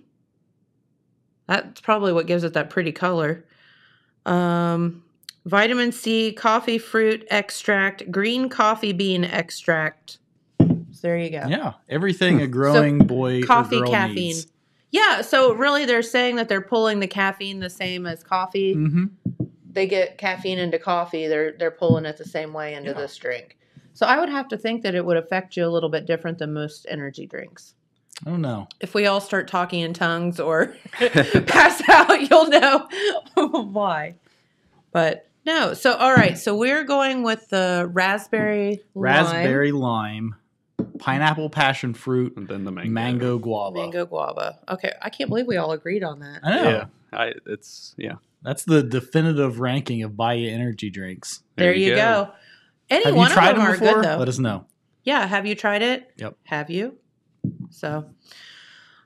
That's probably what gives it that pretty color. Um, vitamin C, coffee fruit extract, green coffee bean extract. So there you go. Yeah, everything a growing boy or coffee caffeine. needs. Yeah, so really they're saying that they're pulling the caffeine the same as coffee. Mm-hmm. They get caffeine into coffee, they're they're pulling it the same way into this drink. So I would have to think that it would affect you a little bit different than most energy drinks. I don't know. If we all start talking in tongues or (laughs) pass out, you'll know (laughs) why. But no, so all right, so we're going with the raspberry lime, Raspberry lime, pineapple passion fruit, and then the mango. mango guava. mango guava. Okay, I can't believe we all agreed on that. I know. Yeah, I, it's yeah. That's the definitive ranking of Baya energy drinks. There, you go. Any Have one you tried of them, them are before? good though. Let us know. Yeah, have you tried it? Yep. Have you? So,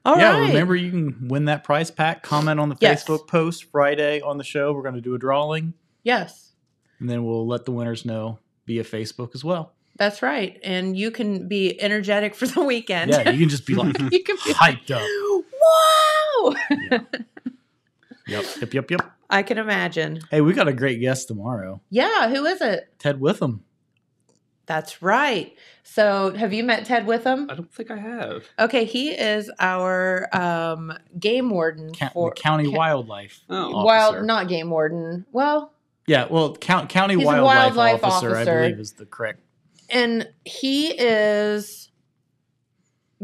all right. yeah, remember you can win that prize pack. Comment on the Yes. Facebook post Friday on the show. We're going to do a drawing, Yes, and then we'll let the winners know via Facebook as well. that's right. And you can be energetic for the weekend. Yeah, you can just be (laughs) like you can be hyped up. Wow! (laughs) Yep, yep, yep, yep. I can imagine. Hey, we got a great guest tomorrow. Yeah, who is it? Ted Witham. That's right. So, have you met Ted Witham? I don't think I have. Okay, he is our um, game warden Ca- for county ca- wildlife. Oh, wild, officer. not game warden. Well, Yeah, well, count, county He's a wildlife, wildlife officer, I believe, is the correct. and he is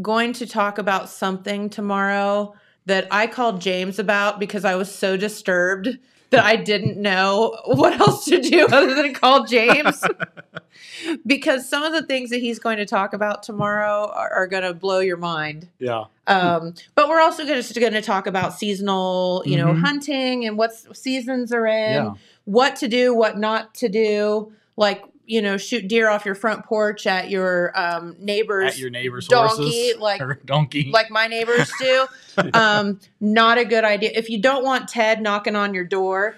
going to talk about something tomorrow that I called James about because I was so disturbed that I didn't know (laughs) what else to do other than call James. (laughs) because some of the things that he's going to talk about tomorrow are, are going to blow your mind. Yeah. Um, but we're also going to, going to talk about seasonal, you know, Mhm. hunting and what seasons are in, Yeah. what to do, what not to do, like you know, shoot deer off your front porch at your um, neighbor's At your neighbor's donkey, horses. like or (laughs) donkey. like my neighbors do. (laughs) um, not a good idea. If you don't want Ted knocking on your door,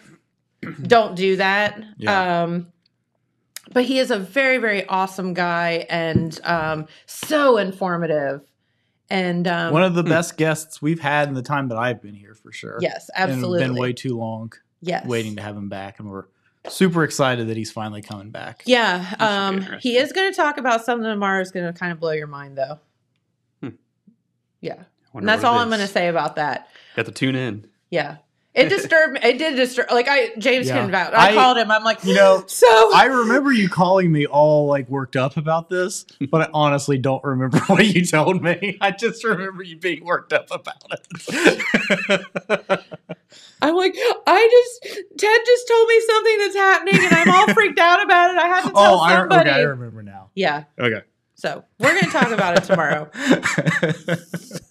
(clears throat) don't do that. Yeah. Um, but he is a very, very awesome guy and um, so informative. And um, One of the best guests we've had in the time that I've been here, for sure. Yes, And it's absolutely. been way too long yes, waiting to have him back, and we're super excited that he's finally coming back. Yeah, um, he is going to talk about something tomorrow. Is going to kind of blow your mind, though. Hmm. Yeah, and that's all I'm going to say about that. Got to tune in. Yeah, it disturbed me. It did disturb. Like I, James Yeah. can vouch. I, I- called him. I'm like, You know, (gasps) so I remember you calling me all like worked up about this, but I honestly don't remember (laughs) what you told me. I just remember you being worked up about it. I'm like, I just Ted just told me something that's happening, and I'm all freaked out about it. I have to (laughs) oh, tell oh, I, somebody. okay, I remember now. Yeah, Okay. so we're going to talk about it tomorrow. (laughs)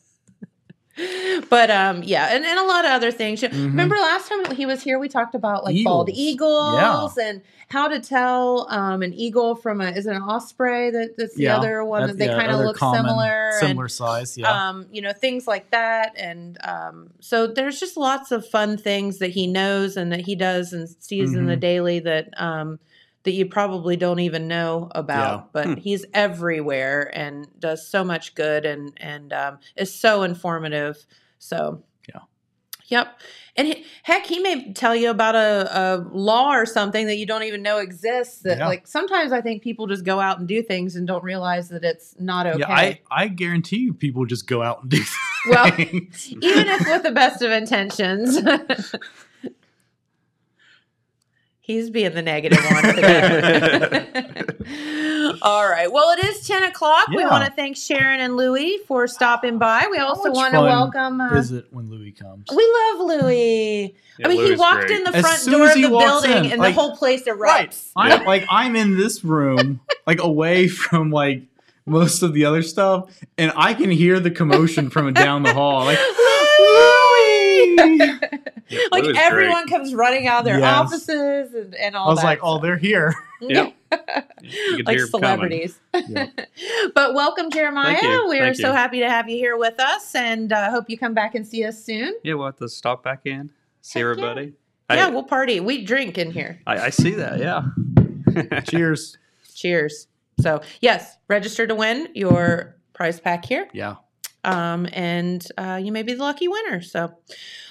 (laughs) But um, yeah, and, and a lot of other things. Remember last time he was here, we talked about like bald Mm-hmm. Eagles. eagles and how to tell um, an eagle from a is it an osprey that, that's the Yeah, other one that that's- they yeah, kind of look common, similar. and, similar size. Yeah. um, you know, things like that. And um, so there's just lots of fun things that he knows and that he does and sees in the Mhm. daily that um, that you probably don't even know about. Yeah. But Hmm. he's everywhere and does so much good and and um, is so informative. So Yeah. Yep. And he, heck, he may tell you about a, a law or something that you don't even know exists. That Yeah. like sometimes I think people just go out and do things and don't realize that it's not okay. Yeah, I, I guarantee you people just go out and do Well, even if (laughs) with the best of intentions. (laughs) He's being the negative one today. (laughs) All right. Well, it is 10 o'clock. We want to thank Sharon and Louie for stopping by. We also want to welcome. Uh, Is it when Louis comes? we love Louie. Yeah, I mean, he walked great. in the As front door of the building in, and like- the whole place erupts. Right. I'm Yeah. like I'm in this room, like away (laughs) from like most of the other stuff, and I can hear the commotion from down the hall. Like (laughs) Louie! Yeah, like Louie's everyone comes running out of their Yes. offices and, and all I was that like, oh, they're here. (laughs) Yeah. Like hear 'em coming. celebrities. Yeah. (laughs) but welcome, Jeremiah. Thank you. We are Thank so happy to have you here with us, and uh, hope you come back and see us soon. Yeah, we'll have to stop back in, see Heck yeah. everybody. I, yeah, we'll party. We drink in here. I, I see that. Yeah. (laughs) Cheers. Cheers. So yes, register to win your prize pack here. Yeah. Um, and uh, you may be the lucky winner. So,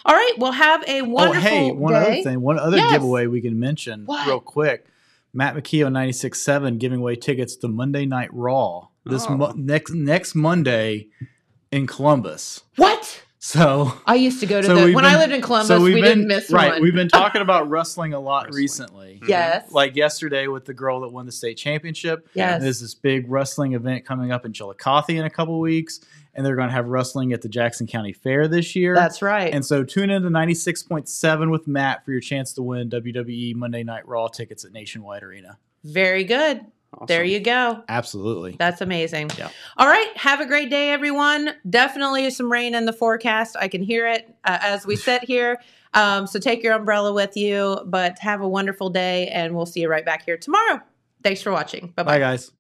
all right, we'll have a wonderful oh, hey, one day. other thing, one other Yes. giveaway we can mention What? real quick. Matt McKee on 96.7 giving away tickets to Monday Night Raw this Oh. mo- next next Monday in Columbus. What? So I used to go to so the we've when I lived in Columbus. so we've been- didn't miss right. one. We've been talking (laughs) about wrestling a lot recently. Yes. Like yesterday with the girl that won the state championship. Yes. There's this big wrestling event coming up in Chillicothe in a couple weeks, and they're going to have wrestling at the Jackson County Fair this year. That's right. And so tune in to 96.7 with Matt for your chance to win WWE Monday Night Raw tickets at Nationwide Arena. Very good. There you go. Absolutely. That's amazing. Yeah. All right. Have a great day, everyone. Definitely some rain in the forecast. I can hear it uh, as we sit (laughs) here. Um, so take your umbrella with you, but have a wonderful day, and we'll see you right back here tomorrow. Thanks for watching. Bye Bye, guys.